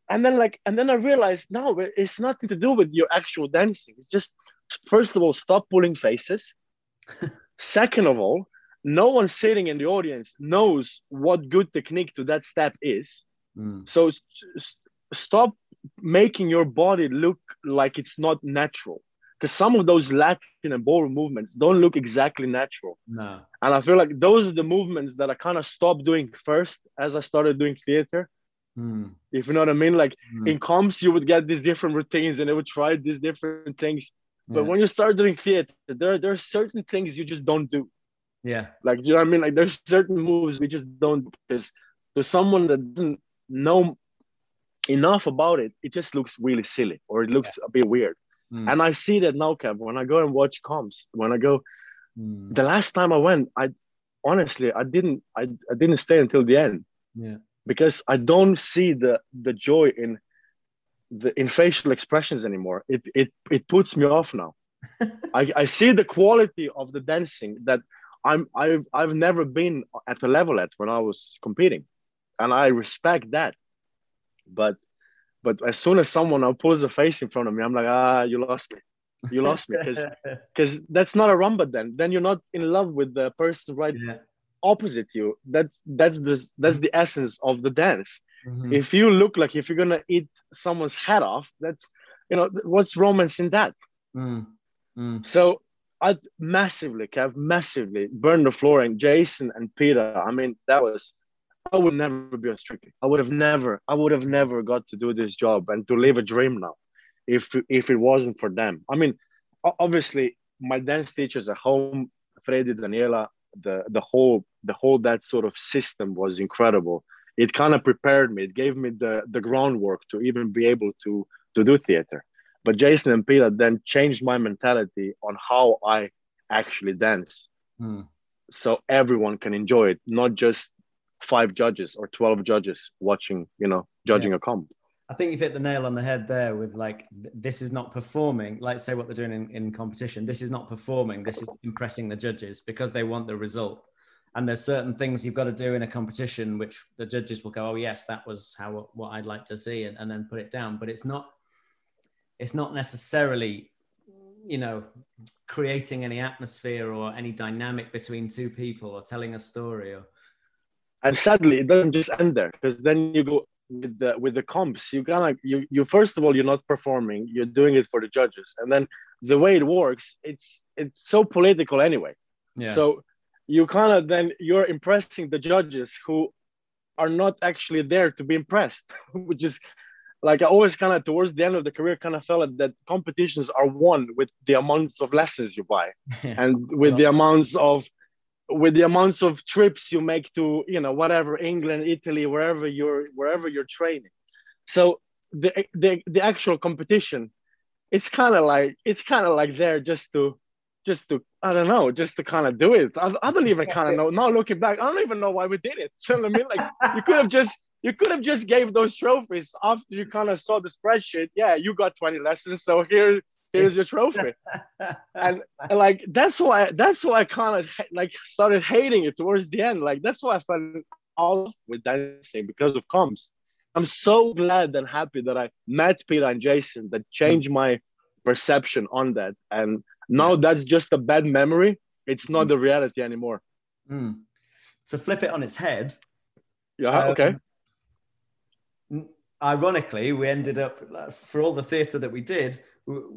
and then like and then i realized no it's nothing to do with your actual dancing. It's just first of all stop pulling faces. Second of all no one sitting in the audience knows what good technique to that step is. Mm. so stop making your body look like it's not natural. Because some of those latin and ballroom movements don't look exactly natural. No. And i feel like those are the movements that i kind of stopped doing first as i started doing theater Mm. If you know what I mean, like mm. in comps, you would get these different routines and they would try these different things. But yeah. when you start doing theater, there, there are certain things you just don't do. Yeah. Like, you know what I mean? Like, there's certain moves we just don't because to someone that doesn't know enough about it, it just looks really silly or it looks yeah. a bit weird. Mm. And I see that now, Kev, when I go and watch comps, when I go, mm. the last time I went, I honestly, I didn't, I, I didn't stay until the end. Yeah because I don't see the the joy in the in facial expressions anymore. It it it puts me off now. I, I see the quality of the dancing that I'm I've I've never been at the level at when I was competing, and I respect that. But But as soon as someone pulls a face in front of me, I'm like, ah, you lost me. You lost me because because that's not a rumba. Then then you're not in love with the person right yeah. Opposite you. That's that's the that's the essence of the dance. Mm-hmm. If you look like if you're gonna eat someone's head off, that's you know what's romance in that. Mm. Mm. So I massively, Kev, massively burned the floor. And Jason and Peter, I mean, that was I would never be a strictly. I would have never, I would have never got to do this job and to live a dream now, if if it wasn't for them. I mean, obviously, my dance teachers at home, Freddy, Daniela, the the whole the whole that sort of system was incredible. It kind of prepared me. It gave me the the groundwork to even be able to to do theater. But Jason and Peter then changed my mentality on how I actually dance. Hmm. So everyone can enjoy it, not just five judges or 12 judges watching, you know, judging yeah. a comp. I think you've hit the nail on the head there with like, this is not performing, like say what they're doing in, in competition. This is not performing, this is impressing the judges because they want the result. And there's certain things you've got to do in a competition, which the judges will go, oh, yes, that was how what I'd like to see, and, and then put it down. But it's not, it's not necessarily you know creating any atmosphere or any dynamic between two people or telling a story or and sadly it doesn't just end there because then you go with the with the comps you kind of you you first of all you're not performing you're doing it for the judges. And then the way it works it's it's so political anyway. Yeah. so you kind of then you're impressing the judges who are not actually there to be impressed which is like i always kind of towards the end of the career kind of felt that competitions are won with the amounts of lessons you buy and with the amounts of with the amounts of trips you make to you know whatever england italy wherever you're wherever you're training. So the the, the actual competition it's kind of like it's kind of like there just to just to i don't know just to kind of do it. I, I don't even kind of know now looking back i don't even know why we did it. You know what i mean? Like you could have just you could have just gave those trophies after you kind of saw the spreadsheet. Yeah you got 20 lessons so here here's your trophy. And, and, like that's why that's why i kind of like started hating it towards the end. Like that's why i fell all with dancing because of comps. I'm so glad and happy that i met peter and jason that changed my perception on that. And now that's just a bad memory. It's not mm. the reality anymore. Mm. to flip it on its head yeah um, okay ironically we ended up for all the theatre that we did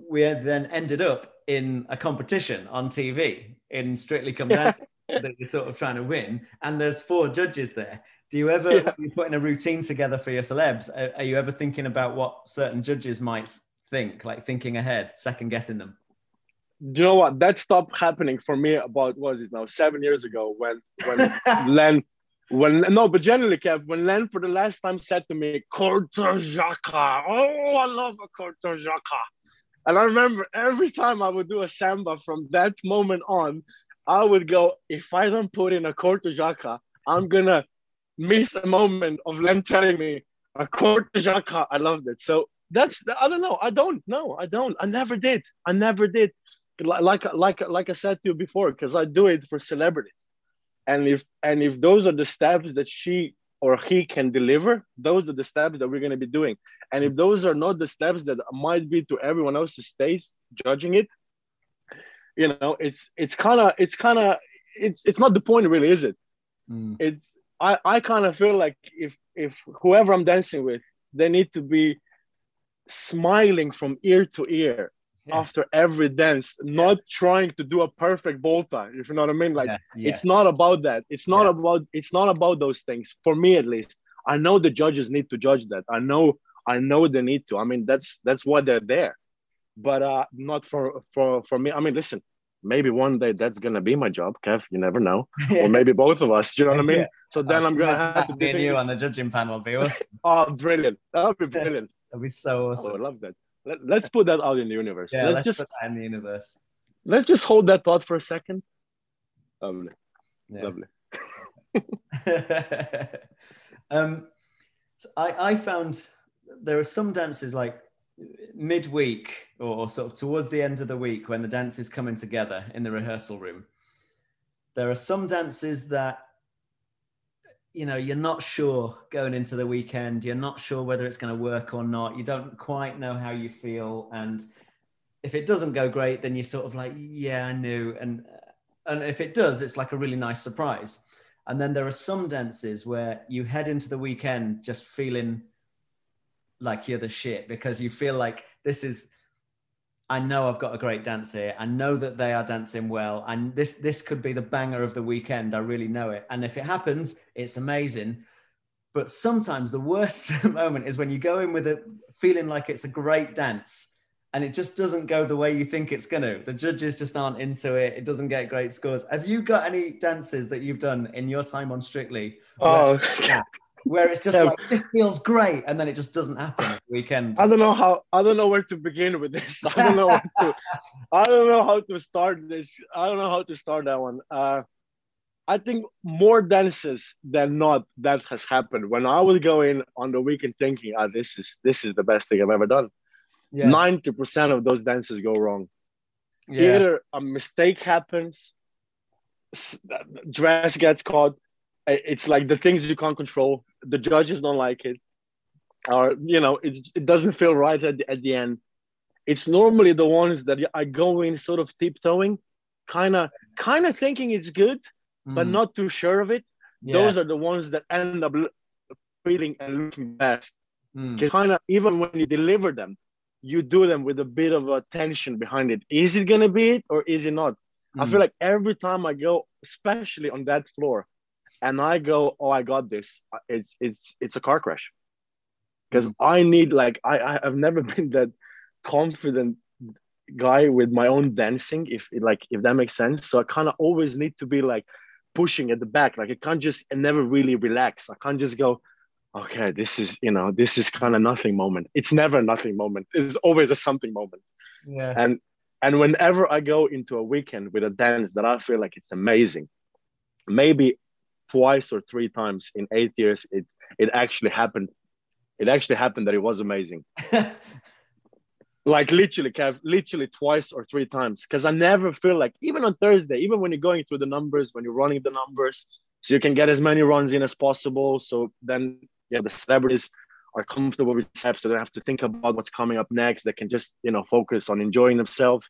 we then ended up in a competition on TV in Strictly Come Dancing that you're sort of trying to win, and there's four judges there. Do you ever, yeah. you putting a routine together for your celebs, are, are you ever thinking about what certain judges might think, like thinking ahead, second guessing them? Do you know what? That stopped happening for me about was it now seven years ago when when Len when no, but generally, Kev, when Len for the last time said to me, Corta Jaca, oh, I love a Corta Jaca. And I remember every time I would do a samba from that moment on, I would go, if I don't put in a corta jaca, I'm gonna miss a moment of Len telling me a corta jaca. I loved it. So that's I don't know. I don't know. I don't. I never did. I never did. Like like like I said to you before, because I do it for celebrities. And if and if those are the steps that she or he can deliver, those are the steps that we're going to be doing. And if those are not the steps that might be to everyone else's taste, judging it, you know, it's it's kind of it's kind of it's it's not the point, really, is it? Mm. It's I I kind of feel like if if whoever I'm dancing with, they need to be smiling from ear to ear yeah. after every dance, not trying to do a perfect volta. If you know what I mean, like yeah. Yeah. it's not about that. It's not about it's not about those things. For me, at least, I know the judges need to judge that. I know I know they need to. I mean, that's that's why they're there, but uh, not for for for me. I mean, listen. Maybe one day that's gonna be my job, Kev. You never know, or maybe both of us. Do you know what I mean? So then I'm gonna have to be you on the judging panel. Be awesome. oh, brilliant! That would be brilliant. That'd be so awesome. I would love that. Let, us put that out in the universe. Yeah, let's, let's just in the universe. Let's just hold that thought for a second. Lovely, yeah. lovely. um, so I, I found there are some dances like midweek or sort of towards the end of the week when the dance is coming together in the rehearsal room. There are some dances that you know you're not sure going into the weekend you're not sure whether it's going to work or not you don't quite know how you feel and if it doesn't go great then you're sort of like yeah i knew and uh, and if it does it's like a really nice surprise. And then there are some dances where you head into the weekend just feeling like you're the shit because you feel like this is I know I've got a great dance here. I know that they are dancing well, and this this could be the banger of the weekend. I really know it. And if it happens, it's amazing. But sometimes the worst moment is when you go in with a feeling like it's a great dance, and it just doesn't go the way you think it's going to. The judges just aren't into it. It doesn't get great scores. Have you got any dances that you've done in your time on Strictly? Oh, where it's just like this feels great, and then it just doesn't happen weekend. I don't know how. I don't know where to begin with this. I don't know what to. I don't know how to start this. I don't know how to start that one. Uh, I think more dances than not that has happened. When I was going on the weekend thinking, "Ah, this is this is the best thing I've ever done." Ninety yeah. percent of those dances go wrong. Yeah. Either a mistake happens, dress gets caught, it's like the things you can't control the judges don't like it or you know it, it doesn't feel right at the, at the end it's normally the ones that i go in sort of tiptoeing kind of kind of thinking it's good mm. but not too sure of it yeah. those are the ones that end up feeling and looking best mm. kind of even when you deliver them you do them with a bit of a tension behind it is it gonna be it or is it not mm. i feel like every time i go especially on that floor and I go, oh, I got this. It's it's it's a car crash. Because mm-hmm. I need like I I've never been that confident guy with my own dancing if like if that makes sense. So i kind of always need to be like pushing at the back. Like i can't just and never really relax. I can't just go okay this is you know this is kind of nothing moment. It's never a nothing moment. It's always a something moment. Yeah. And and whenever i go into a weekend with a dance that i feel like it's amazing maybe twice or three times in eight years it it actually happened. It actually happened that it was amazing. Like literally Kev, literally twice or three times. Because i never feel like even on thursday even when you're going through the numbers when you're running the numbers so you can get as many runs in as possible. So then yeah the celebrities are comfortable with steps so they have to think about what's coming up next. They can just you know focus on enjoying themselves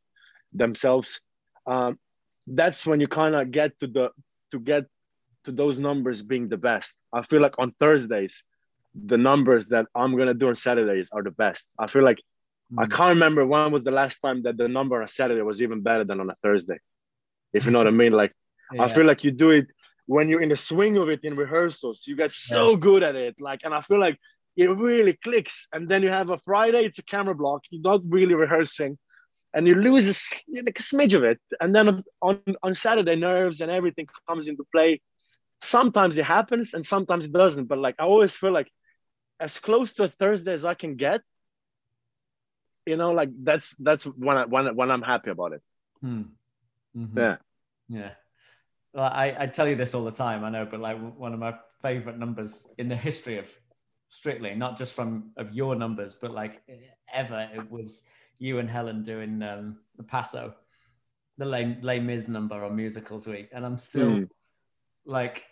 themselves. Um, that's when you kind of get to the to get to those numbers being the best. I feel like on Thursdays, the numbers that I'm gonna do on Saturdays are the best. I feel like mm. I can't remember when was the last time that the number on a Saturday was even better than on a Thursday. If you know what I mean. Like yeah. I feel like you do it when you're in the swing of it in rehearsals. You get so yeah. good at it. Like, and I feel like it really clicks. And then you have a Friday, it's a camera block. You're not really rehearsing. And you lose a, like a smidge of it. And then on, on Saturday, nerves and everything comes into play sometimes it happens and sometimes it doesn't. But like I always feel like as close to a Thursday as I can get, you know, like that's that's when I when when I'm happy about it. Hmm. Mm-hmm. Yeah. Yeah. Well, I, I tell you this all the time, I know, but like one of my favorite numbers in the history of Strictly, not just from of your numbers, but like ever, it was you and Helen doing um, the Paso, the Les, Les Mis number on Musicals Week, and I'm still mm. like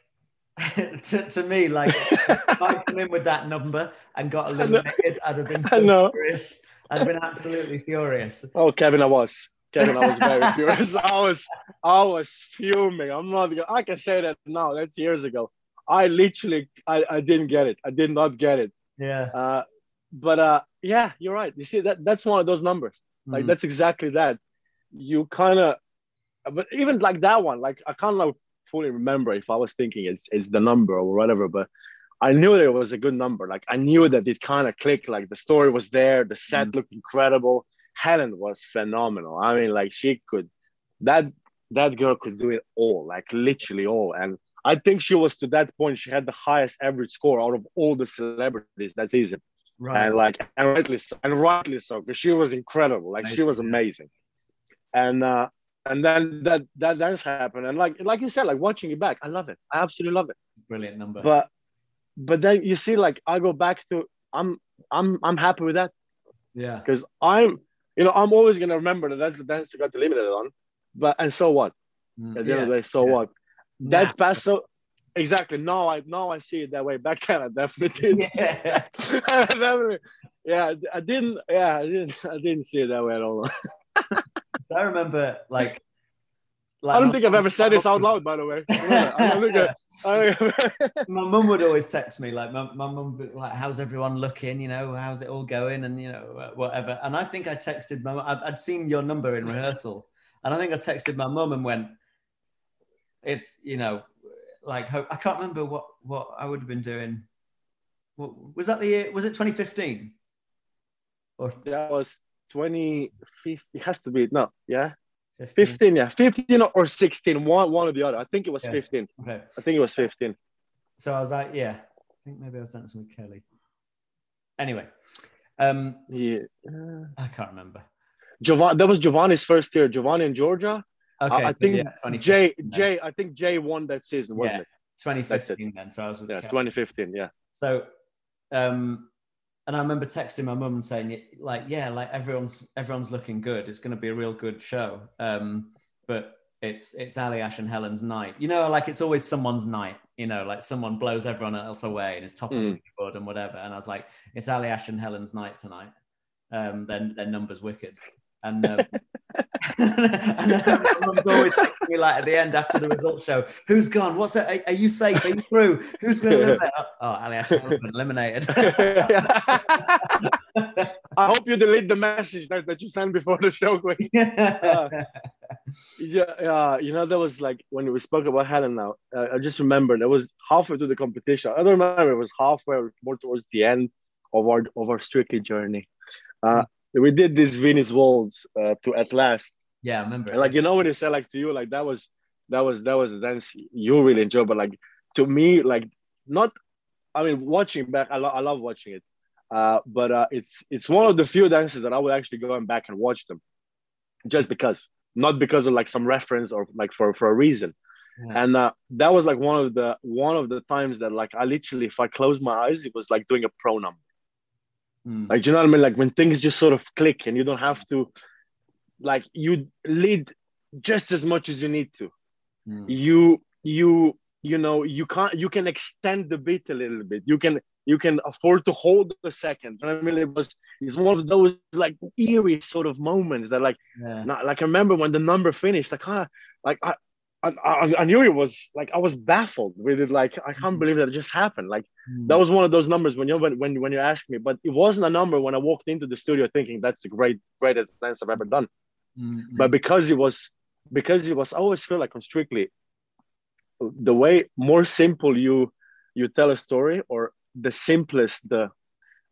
to, to me, like if I come in with that number and got eliminated, I'd have been so furious. I'd have been absolutely furious. Oh, Kevin, I was. Kevin, I was very furious. I was, I was fuming. I'm not. I can say that now. That's years ago. I literally, I, I didn't get it. I did not get it. Yeah. Uh, but uh, yeah, you're right. You see that that's one of those numbers. Like mm. that's exactly that. You kind of, but even like that one, like I kind of fully remember if I was thinking it's, it's the number or whatever, but I knew that it was a good number. Like I knew that it kind of clicked. Like the story was there, the set mm. looked incredible. Helen was phenomenal. I mean, like she could, that that girl could do it all, like literally all. And I think she was to that point. She had the highest average score out of all the celebrities that season. Right. And like, and rightly so, and rightly so, because she was incredible. Like she was amazing. And uh, and then that that dance happened and like like you said like watching it back i love it i absolutely love it brilliant number but but then you see like i go back to i'm i'm i'm happy with that yeah because i'm you know i'm always gonna remember that that's the dance i got eliminated on but and so what mm, at the yeah, end of the day so yeah. what that paso exactly. Now I now I see it that way. Back then, I definitely did. Yeah. definitely. Yeah, I didn't. Yeah, I didn't. I didn't see it that way at all. So I remember like like I don't think I've ever said this out loud, by the way. my mum would always text me like, my, my mum like, "How's everyone looking? You know, how's it all going? And you know, uh, whatever." And I think I texted my, I'd, I'd seen your number in rehearsal, and I think I texted my mum and went, "It's you know, like I can't remember what what I would have been doing. What, was that the year? Was it 2015? Or that was 2015. It has to be no, yeah. 15. 15, yeah, 15 or 16, one, one or the other. I think it was yeah. 15. Okay. I think it was 15. So I was like, yeah, I think maybe I was dancing with Kelly. Anyway, um, yeah, I can't remember. Giovanni, that was Giovanni's first year. Giovanni in Georgia. Okay, I think yeah, Jay, Jay, I think Jay won that season, wasn't yeah, it? 2015 then. So I was yeah, 2015, yeah. So, um, and I remember texting my mum and saying, like, yeah, like everyone's everyone's looking good. It's going to be a real good show. Um, but it's it's Aljaz and Helen's night. You know, like it's always someone's night. You know, like someone blows everyone else away and is top mm. of the hmm. board and whatever. And I was like, it's Aljaz and Helen's night tonight. Um, then their numbers wicked. And um, and then mum's always texting me like at the end after the results show, who's gone? What's it? Are, are you safe? Are you through? Who's going to eliminate? Oh, Ali Ashton been eliminated. I hope you delete the message that, that you sent before the show. Uh, yeah, uh, you know, that was like when we spoke about Helen now, uh, I just remembered it was halfway through the competition. I don't remember, it was halfway or more towards the end of our, of our Strictly journey. Uh, we did this Viennese Waltz uh, to At Last. Yeah, I remember. And like you know what they said like to you, like that was that was that was a dance you really enjoy. but like to me, like not. I mean, watching back, I, lo- I love watching it, uh, but uh, it's it's one of the few dances that I would actually go and back and watch them, just because, not because of like some reference or like for for a reason. Yeah. And uh, that was like one of the one of the times that like I literally, if I close my eyes, it was like doing a pro number. Mm. Like, you know what I mean? Like when things just sort of click and you don't have to, like, you lead just as much as you need to. Mm. You, you, you know, you can't, you can extend the beat a little bit. You can, you can afford to hold a second. I mean, it was, it's one of those like eerie sort of moments that, like, yeah. not, like I remember when the number finished, like, huh, like I, I, I, I, knew it was like I was baffled with it. Like I can't mm. believe that it just happened. Like mm. that was one of those numbers when you when when when you asked me, but it wasn't a number when I walked into the studio thinking that's the great greatest dance I've ever done. Mm-hmm. But because it was because it was, I always feel like I'm strictly the way more simple you you tell a story or the simplest the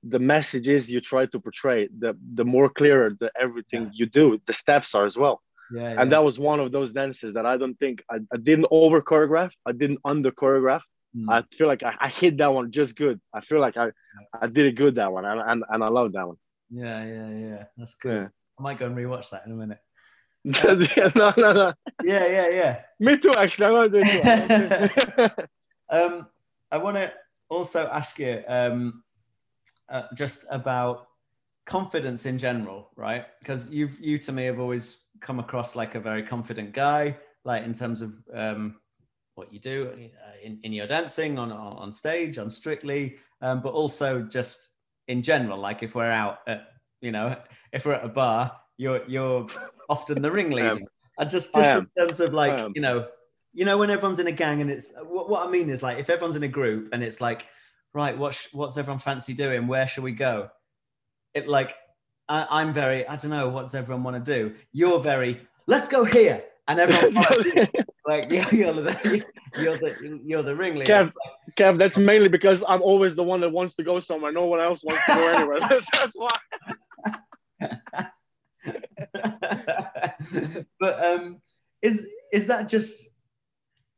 the messages you try to portray, the the more clearer the everything yeah. you do, the steps are as well. Yeah, and that was one of those dances that I don't think I, I didn't over choreograph. I didn't under choreograph. Mm. I feel like I, I, hit that one just good. I feel like I, I did it good that one, and, and, and I love that one. Yeah, yeah, yeah. That's good. Yeah. I might go and rewatch that in a minute. no, no, no. Yeah, yeah, yeah. Me too, actually. I want to do it. um, I want to also ask you um, uh, just about confidence in general, right? Because you've you to me have always come across like a very confident guy, like in terms of um, what you do uh, in, in your dancing on on stage, on Strictly, um, but also just in general. Like if we're out at, you know, if we're at a bar, you're you're often the ringleader. And just just in terms of like you know, you know when everyone's in a gang and it's what, what I mean is like if everyone's in a group and it's like, right, what's what's everyone fancy doing? Where shall we go? It like I, am very, I don't know, what does everyone want to do? You're very, let's go here. And everyone's like, yeah, you're the, you're the, you're the ringleader. Kev, Kev, that's mainly because I'm always the one that wants to go somewhere. No one else wants to go anywhere. that's, that's why. but um, is is that just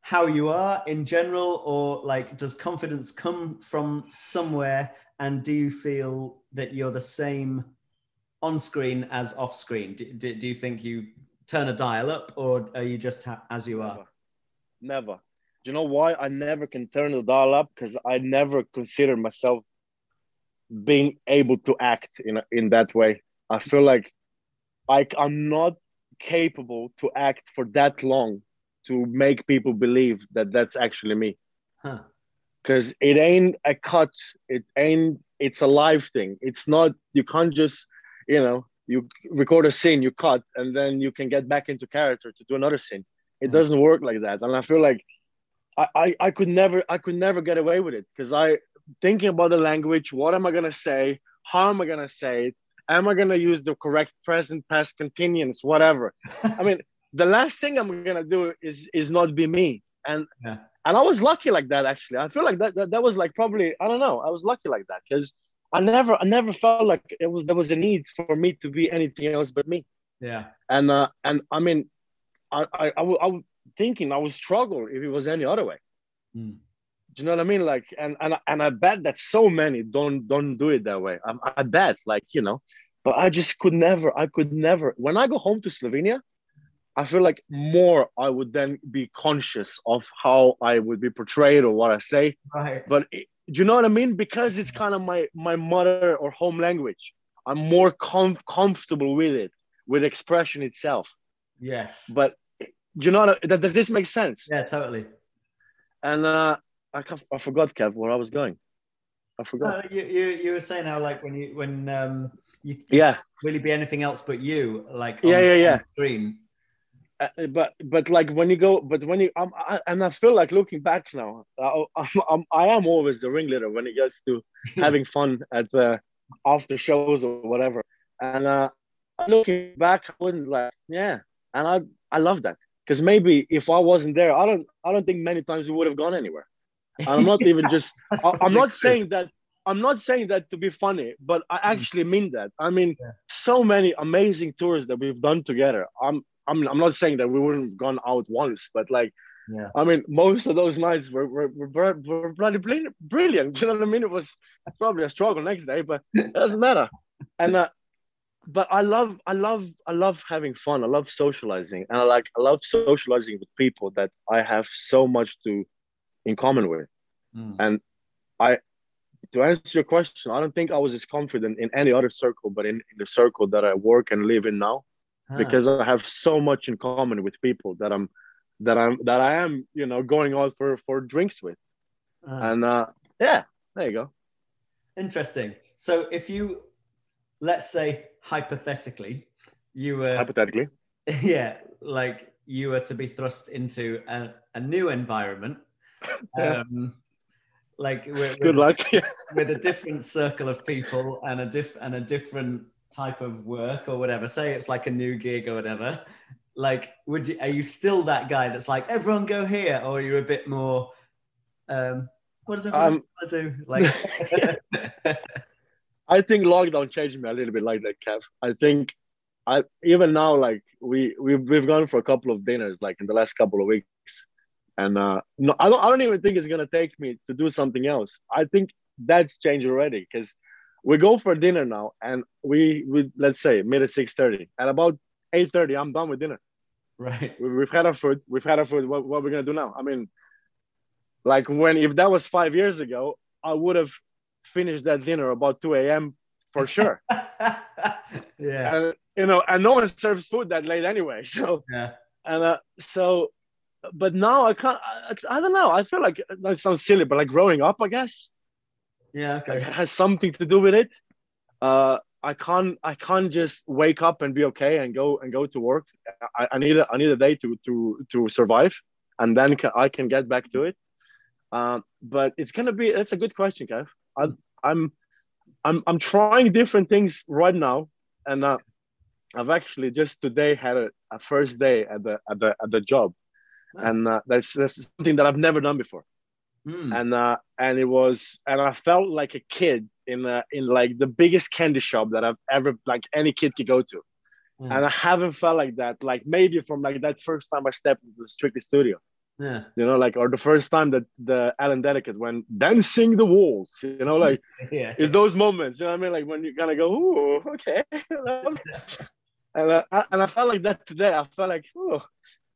how you are in general, or like does confidence come from somewhere? And do you feel that you're the same on screen as off screen? Do, do, do, you think you turn a dial up or are you just ha- as you are? Never. never. Do you know why I never can turn the dial up? Because I never consider myself being able to act in, in that way. I feel like I, I'm not capable to act for that long to make people believe that that's actually me. Huh. Because it ain't a cut. It ain't. It's a live thing. It's not. You can't just, you know, you record a scene, you cut, and then you can get back into character to do another scene. It Mm. doesn't work like that. And I feel like I, I, I could never I could never get away with it because I thinking about the language, what am I gonna say? How am I gonna say it? Am I gonna use the correct present, past, continuous, whatever? I mean, the last thing I'm gonna do is is not be me. And Yeah. And I was lucky like that actually. I feel like that that, that was like probably I don't know. I was lucky like that because I never I never felt like it was there was a need for me to be anything else but me. Yeah. And uh and I mean I I I, w- I was thinking I would struggle if it was any other way. Mm. Do you know what I mean? Like, and and and I bet that so many don't don't do it that way. I, I bet, like you know, but I just could never. I could never. When I go home to Slovenia, I feel like more I would then be conscious of how I would be portrayed or what I say. Right. But it, do you know what I mean? Because it's kind of my my mother or home language. I'm more com- comfortable with it, with expression itself. Yeah. But do you know? What I, does, does this make sense? Yeah. Totally. And uh, I, can't- I forgot, Kev, where I was going. I forgot. No, you, you you were saying how like when you when um you yeah, really be anything else but you like Yeah, yeah, yeah. the screen. Uh, but but like when you go, but when you, I'm, I, and I feel like looking back now, I, I'm, I'm, I am always the ringleader when it gets to having fun at the after shows or whatever. And uh, looking back, I wouldn't like, yeah, and I I love that because maybe if I wasn't there, I don't I don't think many times we would have gone anywhere. And I'm not even just I, I'm not true. saying that I'm not saying that to be funny, but I actually mean that. I mean, Yeah. so many amazing tours that we've done together. I'm I'm I'm not saying that we wouldn't have gone out once, but like Yeah. I mean, most of those nights were were, were, were bloody brilliant. You know what I mean? It was probably a struggle next day, but it doesn't matter. And uh, but I love I love I love having fun. I love socializing, and I like I love socializing with people that I have so much to in common with Mm. And I, to answer your question, I don't think I was as confident in any other circle, but in, in the circle that I work and live in now, Huh. because I have so much in common with people that I'm that I'm that I am, you know, going out for for drinks with. Ah. And uh yeah, there you go. Interesting. So if you, let's say hypothetically, you were, Hypothetically. yeah, like you were to be thrust into a, a new environment, Yeah. um, like with, Good with, luck. with a different circle of people and a diff and a different type of work or whatever. Say it's like a new gig or whatever. Like, would you? Are you still that guy that's like everyone go here, or you're a bit more? Um, what does everyone Um, want to do? Like, I think lockdown changed me a little bit like that, Kev. I think I even now, like we we've we've gone for a couple of dinners like in the last couple of weeks. And uh no, I don't I don't even think it's gonna take me to do something else. I think that's changed already because we go for dinner now and we we let's say mid at 6:30. At about 8:30, I'm done with dinner. right. We, we've had our food, we've had our food. What, what we're gonna do now? I mean, like when if that was five years ago, I would have finished that dinner about 2 a.m. for sure. yeah. and you know, and no one serves food that late anyway. So Yeah. and uh, so, but now I can't. I, I don't know. I feel like that sounds silly, but like growing up, I guess Yeah. like, Okay. it has something to do with it. Uh, I can't. I can't just wake up and be okay and go and go to work. I, I need a, I need a day to to to survive, and then ca- I can get back to it. Um, but it's gonna be. That's a good question, Kev. I, I'm I'm I'm trying different things right now, and uh, I've actually just today had a, a first day at the at the at the job, and uh, that's that's something that I've never done before, Hmm. and uh, and it was and I felt like a kid in uh, in like the biggest candy shop that I've ever like any kid could go to, Yeah. and I haven't felt like that like maybe from like that first time I stepped into the Strictly Studio, yeah. you know, like or the first time that the Alan Delicate went dancing the walls, you know, like Yeah. it's those moments, you know what I mean? Like when you kind of go, ooh, okay. and, uh, I, and I felt like that today. I felt like, oh,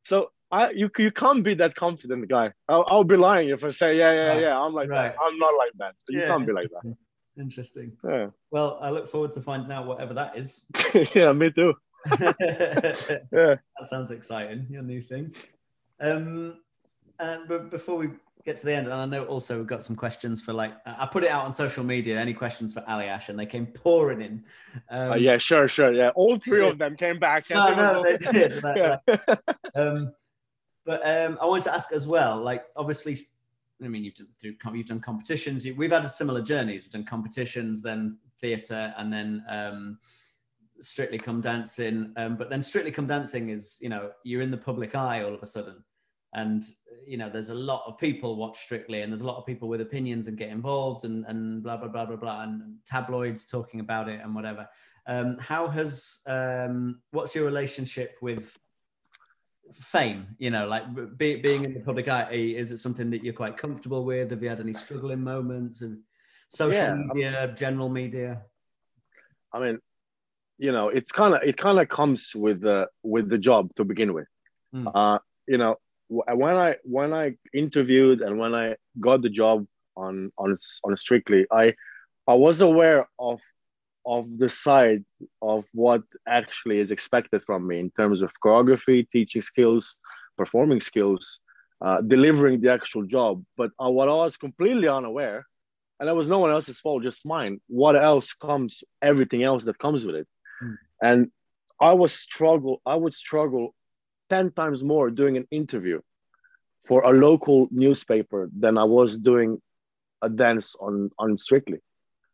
so I you you can't be that confident guy. I'll, I'll be lying if I say, yeah, yeah, Right. yeah, I'm like Right. that. I'm not like that. You Yeah. can't be like that. Interesting. Yeah, Well, I look forward to finding out whatever that is. yeah me too. yeah. that sounds exciting. Your new thing. Um, and but before we get to the end, and I know also we've got some questions for like I put it out on social media. Any questions for Aljaz, and they came pouring in. Um, uh, yeah, sure, sure, yeah. All three of them came back. No, no, they did. yeah. um, but um, I wanted to ask as well, like obviously, I mean, you've done, through, you've done competitions. We've had similar journeys. We've done competitions, then theatre, and then um, Strictly Come Dancing. Um, but then Strictly Come Dancing is, you know, you're in the public eye all of a sudden and you know there's a lot of people watch strictly and there's a lot of people with opinions and get involved and and blah blah blah blah blah and tabloids talking about it and whatever um, how has um, what's your relationship with fame you know like be, being in the public eye is it something that you're quite comfortable with? Have you had any struggling moments and social yeah, media I mean, general media? I mean you know it's kind of it kind of comes with the with the job to begin with. Mm. uh you know when I when I interviewed and when I got the job on on on Strictly, I I was aware of of the side of what actually is expected from me in terms of choreography, teaching skills, performing skills, uh, delivering the actual job. But uh, what I was completely unaware, and that was no one else's fault, just mine. What else comes? Everything else that comes with it, mm. and I was struggle. I would struggle 10 times more doing an interview for a local newspaper than I was doing a dance on on Strictly.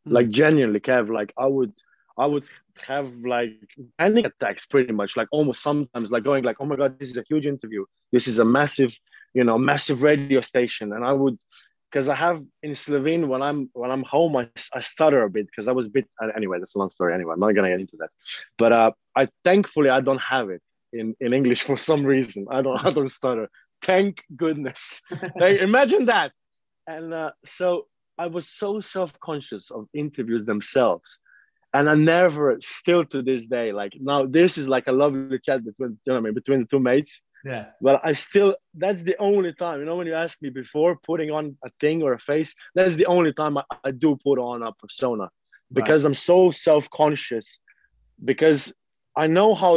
Mm. Like genuinely, Kev, like I would I would have like panic attacks pretty much, like almost sometimes like going like, oh my god, this is a huge interview. This is a massive, you know, massive radio station. And I would because I have in Slovene when I'm when I'm home, I, I stutter a bit because I was a bit anyway, that's a long story anyway. I'm not gonna get into that. But uh I thankfully I don't have it in, in English for some reason. I don't I don't stutter. Thank goodness. like, imagine that. And uh, so I was so self-conscious of interviews themselves. And I never, still to this day, like now this is like a lovely chat between you know I mean, between the two mates. Yeah. But I still that's the only time, you know, when you asked me before putting on a thing or a face, that's the only time I, I do put on a persona because right. I'm so self-conscious because I know how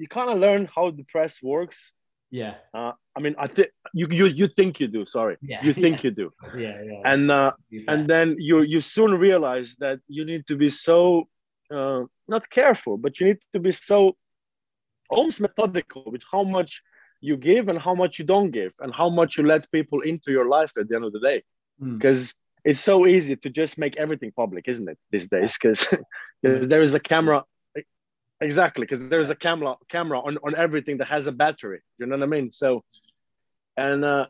you kind of learn how the press works. Yeah. Uh, I mean, I think you, you you think you do. Sorry. Yeah. You think yeah. you do. Yeah, yeah. And uh, and then you you soon realize that you need to be so uh, not careful, but you need to be so almost methodical with how much you give and how much you don't give, and how much you let people into your life at the end of the day. Because mm. it's so easy to just make everything public, isn't it? These days, because because there is a camera exactly because there's a camera camera on, on everything that has a battery you know what i mean? So and uh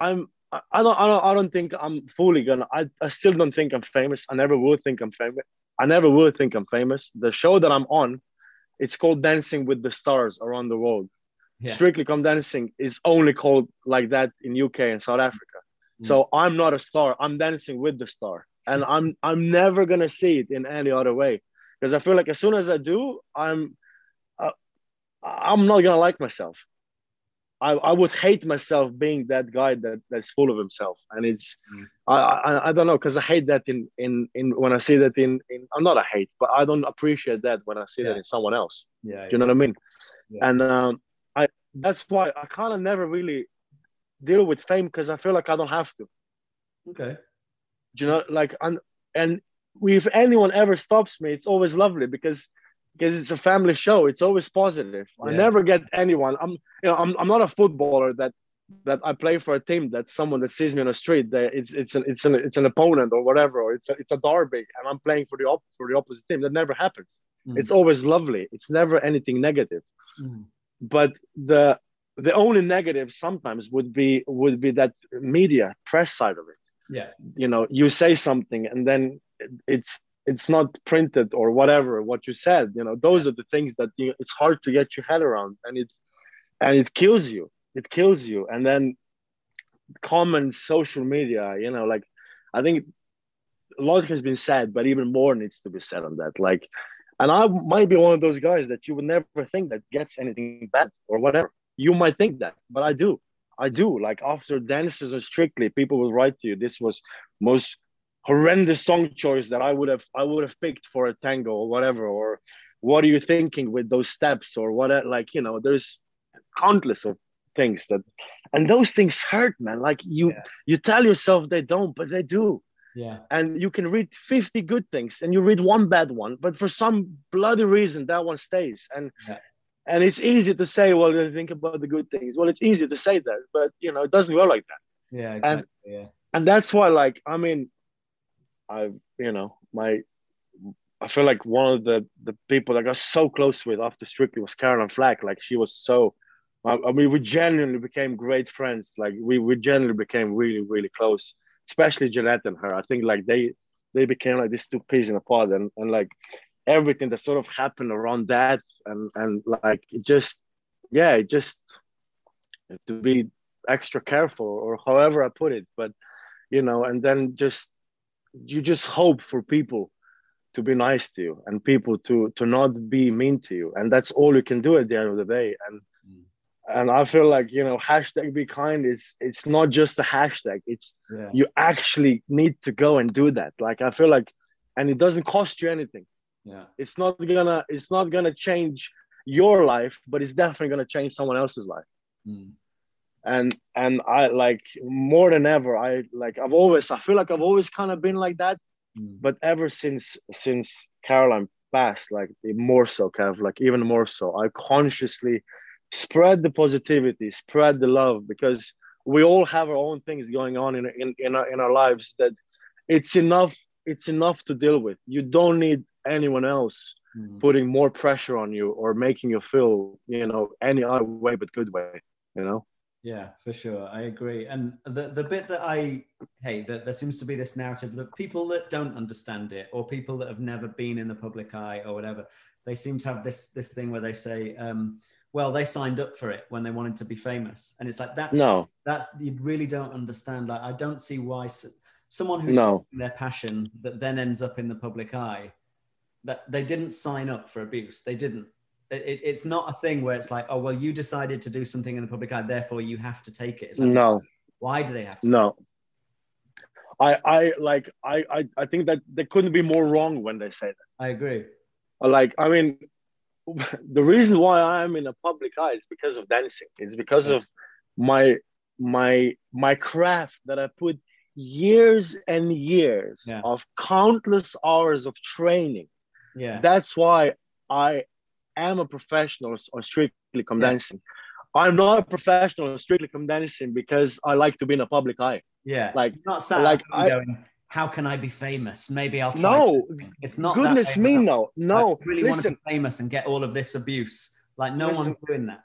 i'm I don't, I don't i don't think i'm fully gonna I, I still don't think i'm famous. I never will think i'm famous i never will think i'm famous. The show that i'm on it's called dancing with the stars around the world. Yeah. strictly come dancing is only called like that in uk and south africa. Mm. so i'm not a star i'm dancing with the star. And i'm i'm never gonna see it in any other way because I feel like as soon as I do, I'm uh, I'm not gonna like myself. I, I would hate myself being that guy that that's full of himself, and it's mm. I, I I don't know because I hate that in in in when I see that in in I'm not a hate, but I don't appreciate that when I see yeah. that in someone else. Yeah, do you know what I mean? Yeah. And um, I that's why I kind of never really deal with fame because I feel like I don't have to. Okay. Do you know like and and if anyone ever stops me, it's always lovely because because it's a family show. It's always positive. Yeah. I never get anyone. I'm you know I'm, I'm not a footballer that that I play for a team that someone that sees me on the street. That it's it's an it's an it's an opponent or whatever, or it's a, it's a derby, and I'm playing for the op- for the opposite team. That never happens. Mm. It's always lovely. It's never anything negative. Mm. But the the only negative sometimes would be would be that media press side of it. Yeah, you know, you say something and then it's it's not printed or whatever what you said you know those are the things that you, it's hard to get your head around and it and it kills you. It kills you. And then common social media you know like i think a lot has been said but even more needs to be said on that. Like and i might be one of those guys that you would never think that gets anything bad or whatever. You might think that but i do. I do. Like after dances are strictly people will write to you this was most horrendous song choice that I would have I would have picked for a tango or whatever or what are you thinking with those steps or what like you know there's countless of things that and those things hurt man like you yeah. you tell yourself they don't but they do yeah and you can read 50 good things and you read one bad one but for some bloody reason that one stays and yeah. and it's easy to say well think about the good things well it's easy to say that but you know it doesn't work like that yeah exactly. and yeah and that's why like i mean i you know my I feel like one of the the people that I got so close with after Strictly was Caroline Flack. Like she was so I, mean, we genuinely became great friends. Like we, we genuinely became really, really close, especially Janette and her. I think like they, they became like these two peas in a pod and, and like everything that sort of happened around that. And, and like, it just, yeah, it just to be extra careful or however I put it, but you know, and then just, you just hope for people to be nice to you and people to, to not be mean to you. And that's all you can do at the end of the day. And, and I feel like you know hashtag be kind is it's not just a hashtag it's yeah. you actually need to go and do that like I feel like and it doesn't cost you anything yeah it's not gonna it's not gonna change your life but it's definitely gonna change someone else's life mm. And and I like more than ever I like I've always I feel like I've always kind of been like that mm. but ever since since Caroline passed like more so kind of like even more so I consciously spread the positivity, spread the love, because we all have our own things going on in in in our, in our lives that it's enough it's enough to deal with. You don't need anyone else mm. putting more pressure on you or making you feel you know any other way but good way. You know. Yeah, for sure. I agree. And the, the bit that I hate that there seems to be this narrative that people that don't understand it or people that have never been in the public eye or whatever, they seem to have this this thing where they say, um, well they signed up for it when they wanted to be famous and it's like that's no that's you really don't understand like i don't see why someone who's no. their passion that then ends up in the public eye that they didn't sign up for abuse they didn't it, it, it's not a thing where it's like oh well you decided to do something in the public eye therefore you have to take it like, no why do they have to no I, I like I, I I think that they couldn't be more wrong when they say that. I agree. Like I mean, the reason why I'm in a public eye is because of dancing. It's because of my my my craft that I put years and years yeah. of countless hours of training. Yeah. That's why I am a professional on strictly come yeah. dancing. I'm not a professional on strictly come dancing because I like to be in a public eye. Yeah. Like not sad like I, going, how can I be famous? Maybe I'll try. No, it's not. Goodness me, no, no. I really listen, want to be famous and get all of this abuse. Like no listen, one's doing that.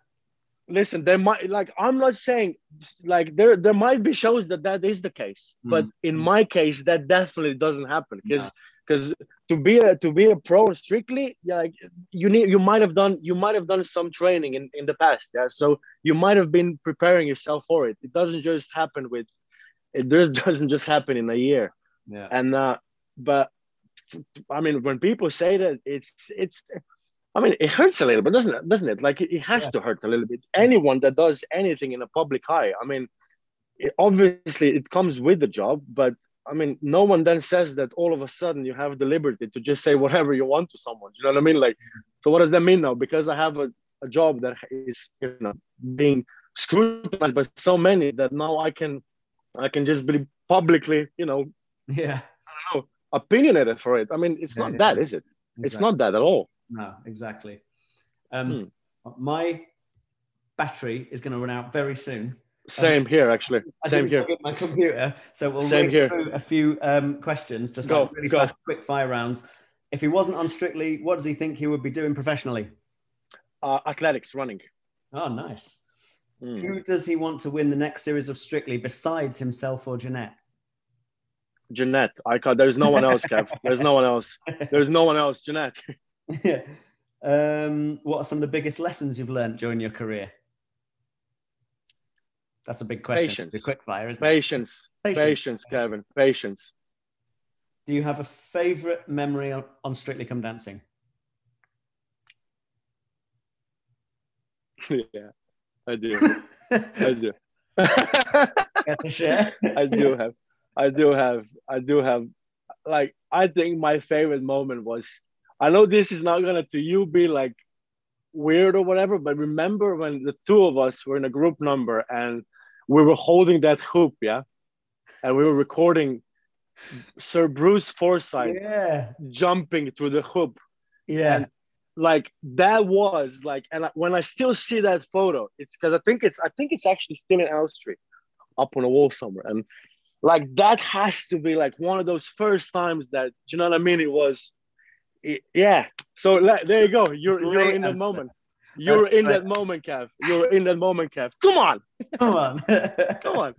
Listen, there might like I'm not saying like there there might be shows that that is the case, mm. but in my case that definitely doesn't happen because because to be a to be a pro strictly yeah, like you need you might have done you might have done some training in in the past yeah so you might have been preparing yourself for it. It doesn't just happen with it just doesn't just happen in a year yeah. And uh, but I mean, when people say that, it's it's. I mean, it hurts a little bit, doesn't it? Doesn't it? Like it, has yeah. to hurt a little bit. Anyone that does anything in a public eye, I mean, it, obviously it comes with the job, but I mean, no one then says that all of a sudden you have the liberty to just say whatever you want to someone. You know what I mean? Like, so what does that mean now? Because I have a, a job that is, you know, being scrutinized by so many that now I can, I can just be publicly, you know, yeah I don't know, opinionated for it. I mean, it's yeah, not yeah. that, is it? Exactly. It's not that at all. No, exactly. Um, hmm. My battery is going to run out very soon. Same here, actually. I Same here. My computer. So we'll Same here. through a few um, questions, just go, like really go. fast, quick fire rounds. If he wasn't on Strictly, what does he think he would be doing professionally? Uh, athletics, running. Oh, nice. Hmm. Who does he want to win the next series of Strictly besides himself or Janette? Janette. I can't. There's no one else, Kev. There's no one else. There's no one else. Janette. yeah. Um, what are some of the biggest lessons you've learned during your career? That's a big question. Patience. The quick fire, isn't Patience. it? Patience. Patience, Kevin. Patience. Do you have a favorite memory on, on Strictly Come Dancing? yeah, I do. I do. I do have. I do have, I do have, like, I think my favorite moment was, I know this is not gonna to you be like, weird or whatever, but remember when the two of us were in a group number and we were holding that hoop, yeah, and we were recording Sir Bruce Forsyth Yeah. jumping through the hoop. Yeah. And like that was like, and I- when I still see that photo, it's because I think it's I think it's actually still in Elstree, up on a wall somewhere, and like that has to be like one of those first times that you know what I mean. It was, it- yeah. So like, there you go. You're you're in answer. moment. You're in that moment, Kev. You're in that moment, Kev. Come on, Come on. come on.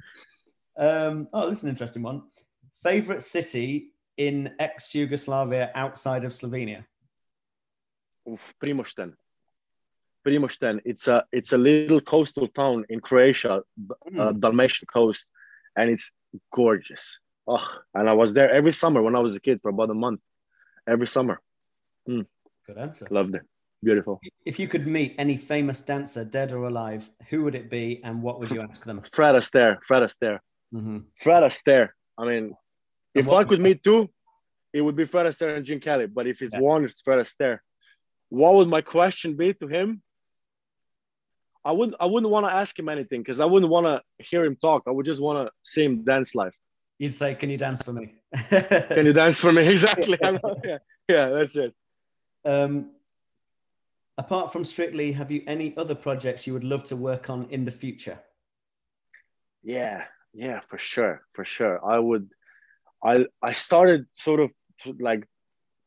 Um, oh, this is an interesting one. Favorite city in ex Yugoslavia outside of Slovenia? Oof, Primošten. Primošten. It's a it's a little coastal town in Croatia, uh, Hmm. Dalmatian coast, and it's gorgeous. Oh, and I was there every summer when I was a kid for about a month. Every summer, Good answer. loved it. Beautiful. If you could meet any famous dancer, dead or alive, who would it be and what would you ask them? Fred Astaire. Fred Astaire. hmm Fred Astaire. I mean, if I could meet two, it would be Fred Astaire and Gene Kelly. But if it's Yeah. one, it's Fred Astaire. What would my question be to him? I wouldn't. I wouldn't want to ask him anything because I wouldn't want to hear him talk. I would just want to see him dance live. You'd say, Can you dance for me? Can you dance for me? Exactly. Yeah, yeah, that's it. um, apart from Strictly, have you any other projects you would love to work on in the future? Yeah, yeah, for sure, for sure. I would. I I started sort of like,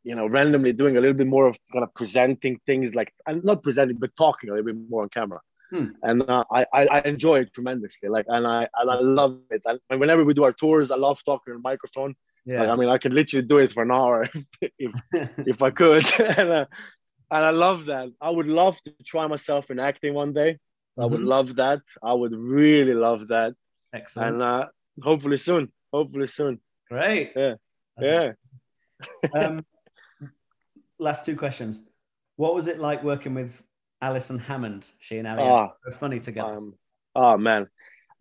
you know, randomly doing a little bit more of kind of presenting things, like and not presenting, but talking a little bit more on camera. Hmm. And uh, I, I enjoy it tremendously. Like, and I and I love it. And whenever we do our tours, I love talking on the microphone. Like, I mean, I can literally do it for an hour if if I could. and, uh, and I love that. I would love to try myself in acting one day. I would Mhm. love that. I would really love that. Excellent. And uh, hopefully soon. Hopefully soon. Great. Yeah. That's yeah. um, last two questions. What was it like working with Alison Hammond? She and Ali Ah, were funny together. um, oh man.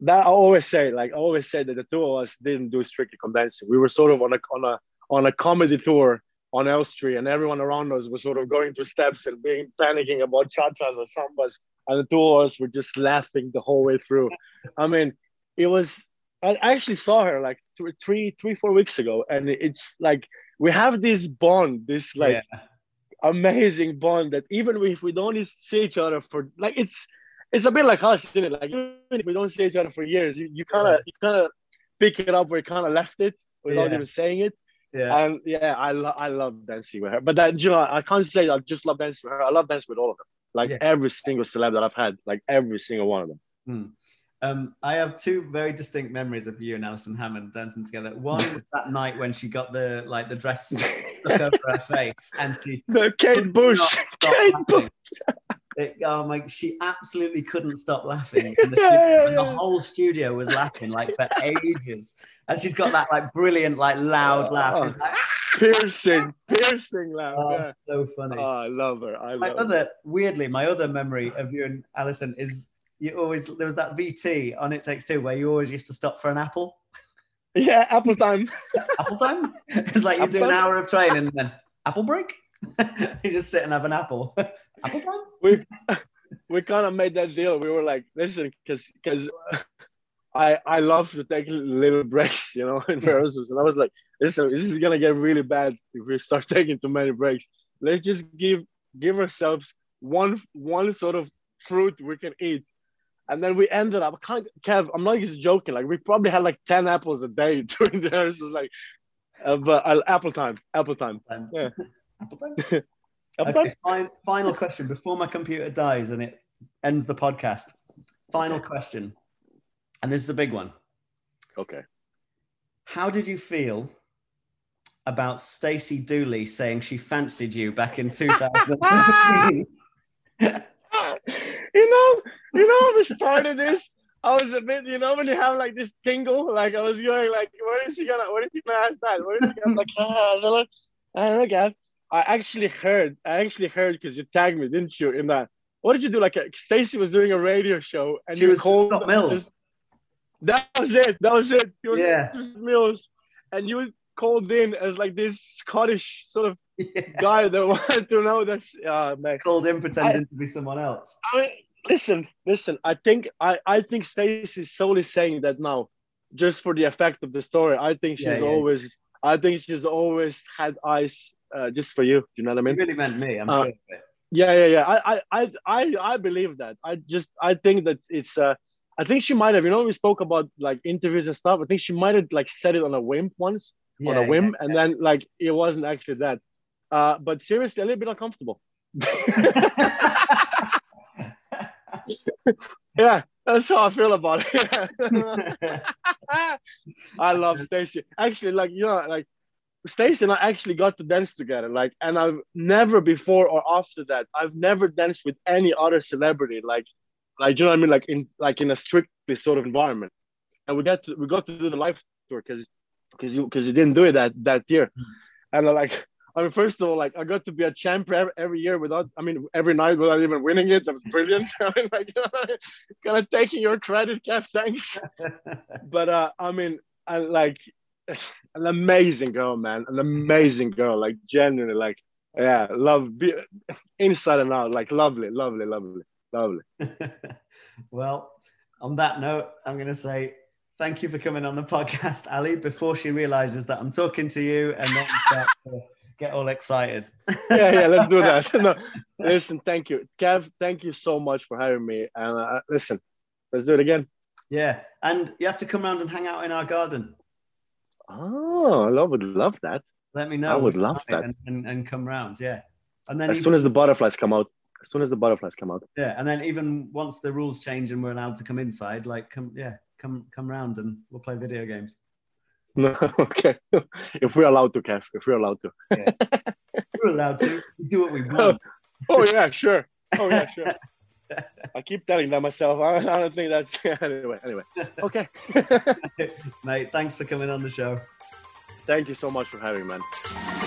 That I always say, like I always say that the two of us didn't do strictly come dancing. We were sort of on a on a on a comedy tour on Elstree, and everyone around us was sort of going through steps and being panicking about cha-chas or sambas, and the two of us were just laughing the whole way through. I mean, it was. I actually saw her like th- three, three, four weeks ago, and it's like we have this bond, this like Yeah. amazing bond that even if we don't see each other for like it's it's a bit like us, isn't it? Like even if we don't see each other for years, you, you kind of you kind of pick it up where you kind of left it without Yeah. even saying it. Yeah. And yeah, I lo- I love dancing with her. But that you know, I can't say I just love dancing with her. I love dancing with all of them. Like Yeah. every single celeb that I've had, like every single one of them. Hmm. Um, I have two very distinct memories of you and Alison Hammond dancing together. One was that night when she got the like the dress stuck over her face and she The Kate Bush, Kate laughing. It, oh my! She absolutely couldn't stop laughing, and the, and the whole studio was laughing like for ages. And she's got that like brilliant, like loud laugh. Oh, she's like, ah! piercing, piercing laugh. oh, yeah. so funny. Oh, I love her. I my love her. other weirdly, my other memory of you and Alison is you always there was that VT on It Takes Two where you always used to stop for an apple. Yeah, apple time. Apple time. It's like you do an hour of training and then apple break. you just sit and have an apple. apple time. We we kind of made that deal. We were like, listen, because because I I love to take little breaks, you know, in rehearsals, and I was like, listen, this is gonna get really bad if we start taking too many breaks. Let's just give give ourselves one one sort of fruit we can eat. And then we ended up, I can't, Kev, I'm not just joking. Like, we probably had like 10 apples a day during the rehearsals. Like, uh, but uh, apple time, apple time, Yeah. apple time. Okay, fine, final question before my computer dies and it ends the podcast. Final Okay. question, and this is a big one. Okay. How did you feel about Stacey Dooley saying she fancied you back in 2013? you know, you know, we started this, I was a bit, you know, when you have like this tingle, like I was going, like, what is he gonna, what is he gonna ask that? What is he gonna like? Ah, I look, I know, at. I actually heard, I actually heard because you tagged me, didn't you? In that, what did you do? Like, uh, Stacey was doing a radio show, and she you was called Scott Mills. That was it. That was it. You were Yeah. Mills, and you called in as like this Scottish sort of yeah. guy that wanted to know that's uh, man. called in pretending I, to be someone else. I mean, listen, listen. I think I I think Stacey's solely saying that now, just for the effect of the story. I think she's yeah, yeah. always. I think she's always had eyes uh, just for you. You know what I mean? You really meant me. I'm uh, sure. Yeah, yeah, yeah. I, I, I, I believe that. I just, I think that it's. Uh, I think she might have. You know, we spoke about like interviews and stuff. I think she might have like said it on a whim once, yeah, on a whim, yeah, and yeah. then like it wasn't actually that. Uh, but seriously, a little bit uncomfortable. yeah, that's how I feel about it. I love Stacey. Actually, like you know, like Stacey and I actually got to dance together. Like, and I've never before or after that, I've never danced with any other celebrity. Like, like you know what I mean? Like in like in a strictly sort of environment. And we got to we got to do the live tour because because you because you didn't do it that that year. Mm-hmm. And like I mean, first of all, like I got to be a champ every, every year without, I mean, every night without even winning it. That was brilliant. I mean, like, kind of taking your credit, Kev. Thanks. but uh, I mean, I like an amazing girl, man. An amazing girl. Like genuinely, like yeah, love be, inside and out. Like lovely, lovely, lovely, lovely. well, on that note, I'm gonna say thank you for coming on the podcast, Ali. Before she realizes that I'm talking to you, and then get all excited. yeah, yeah, let's do that. no, listen, thank you, Kev. Thank you so much for having me. And uh, listen, let's do it again. Yeah, and you have to come around and hang out in our garden. Oh, I would love that. Let me know. I would love that. And, and, and, come round, yeah. And then as even, soon as the butterflies come out, as soon as the butterflies come out. Yeah, and then even once the rules change and we're allowed to come inside, like come, yeah, come come round and we'll play video games. No, okay. if we're allowed to, Kev, if we're allowed to. yeah. We're allowed to. We do what we want. Oh, oh yeah, sure. Oh yeah, sure. I keep telling that myself. I, I don't think that's anyway. Anyway, okay. Mate, thanks for coming on the show. Thank you so much for having me, man.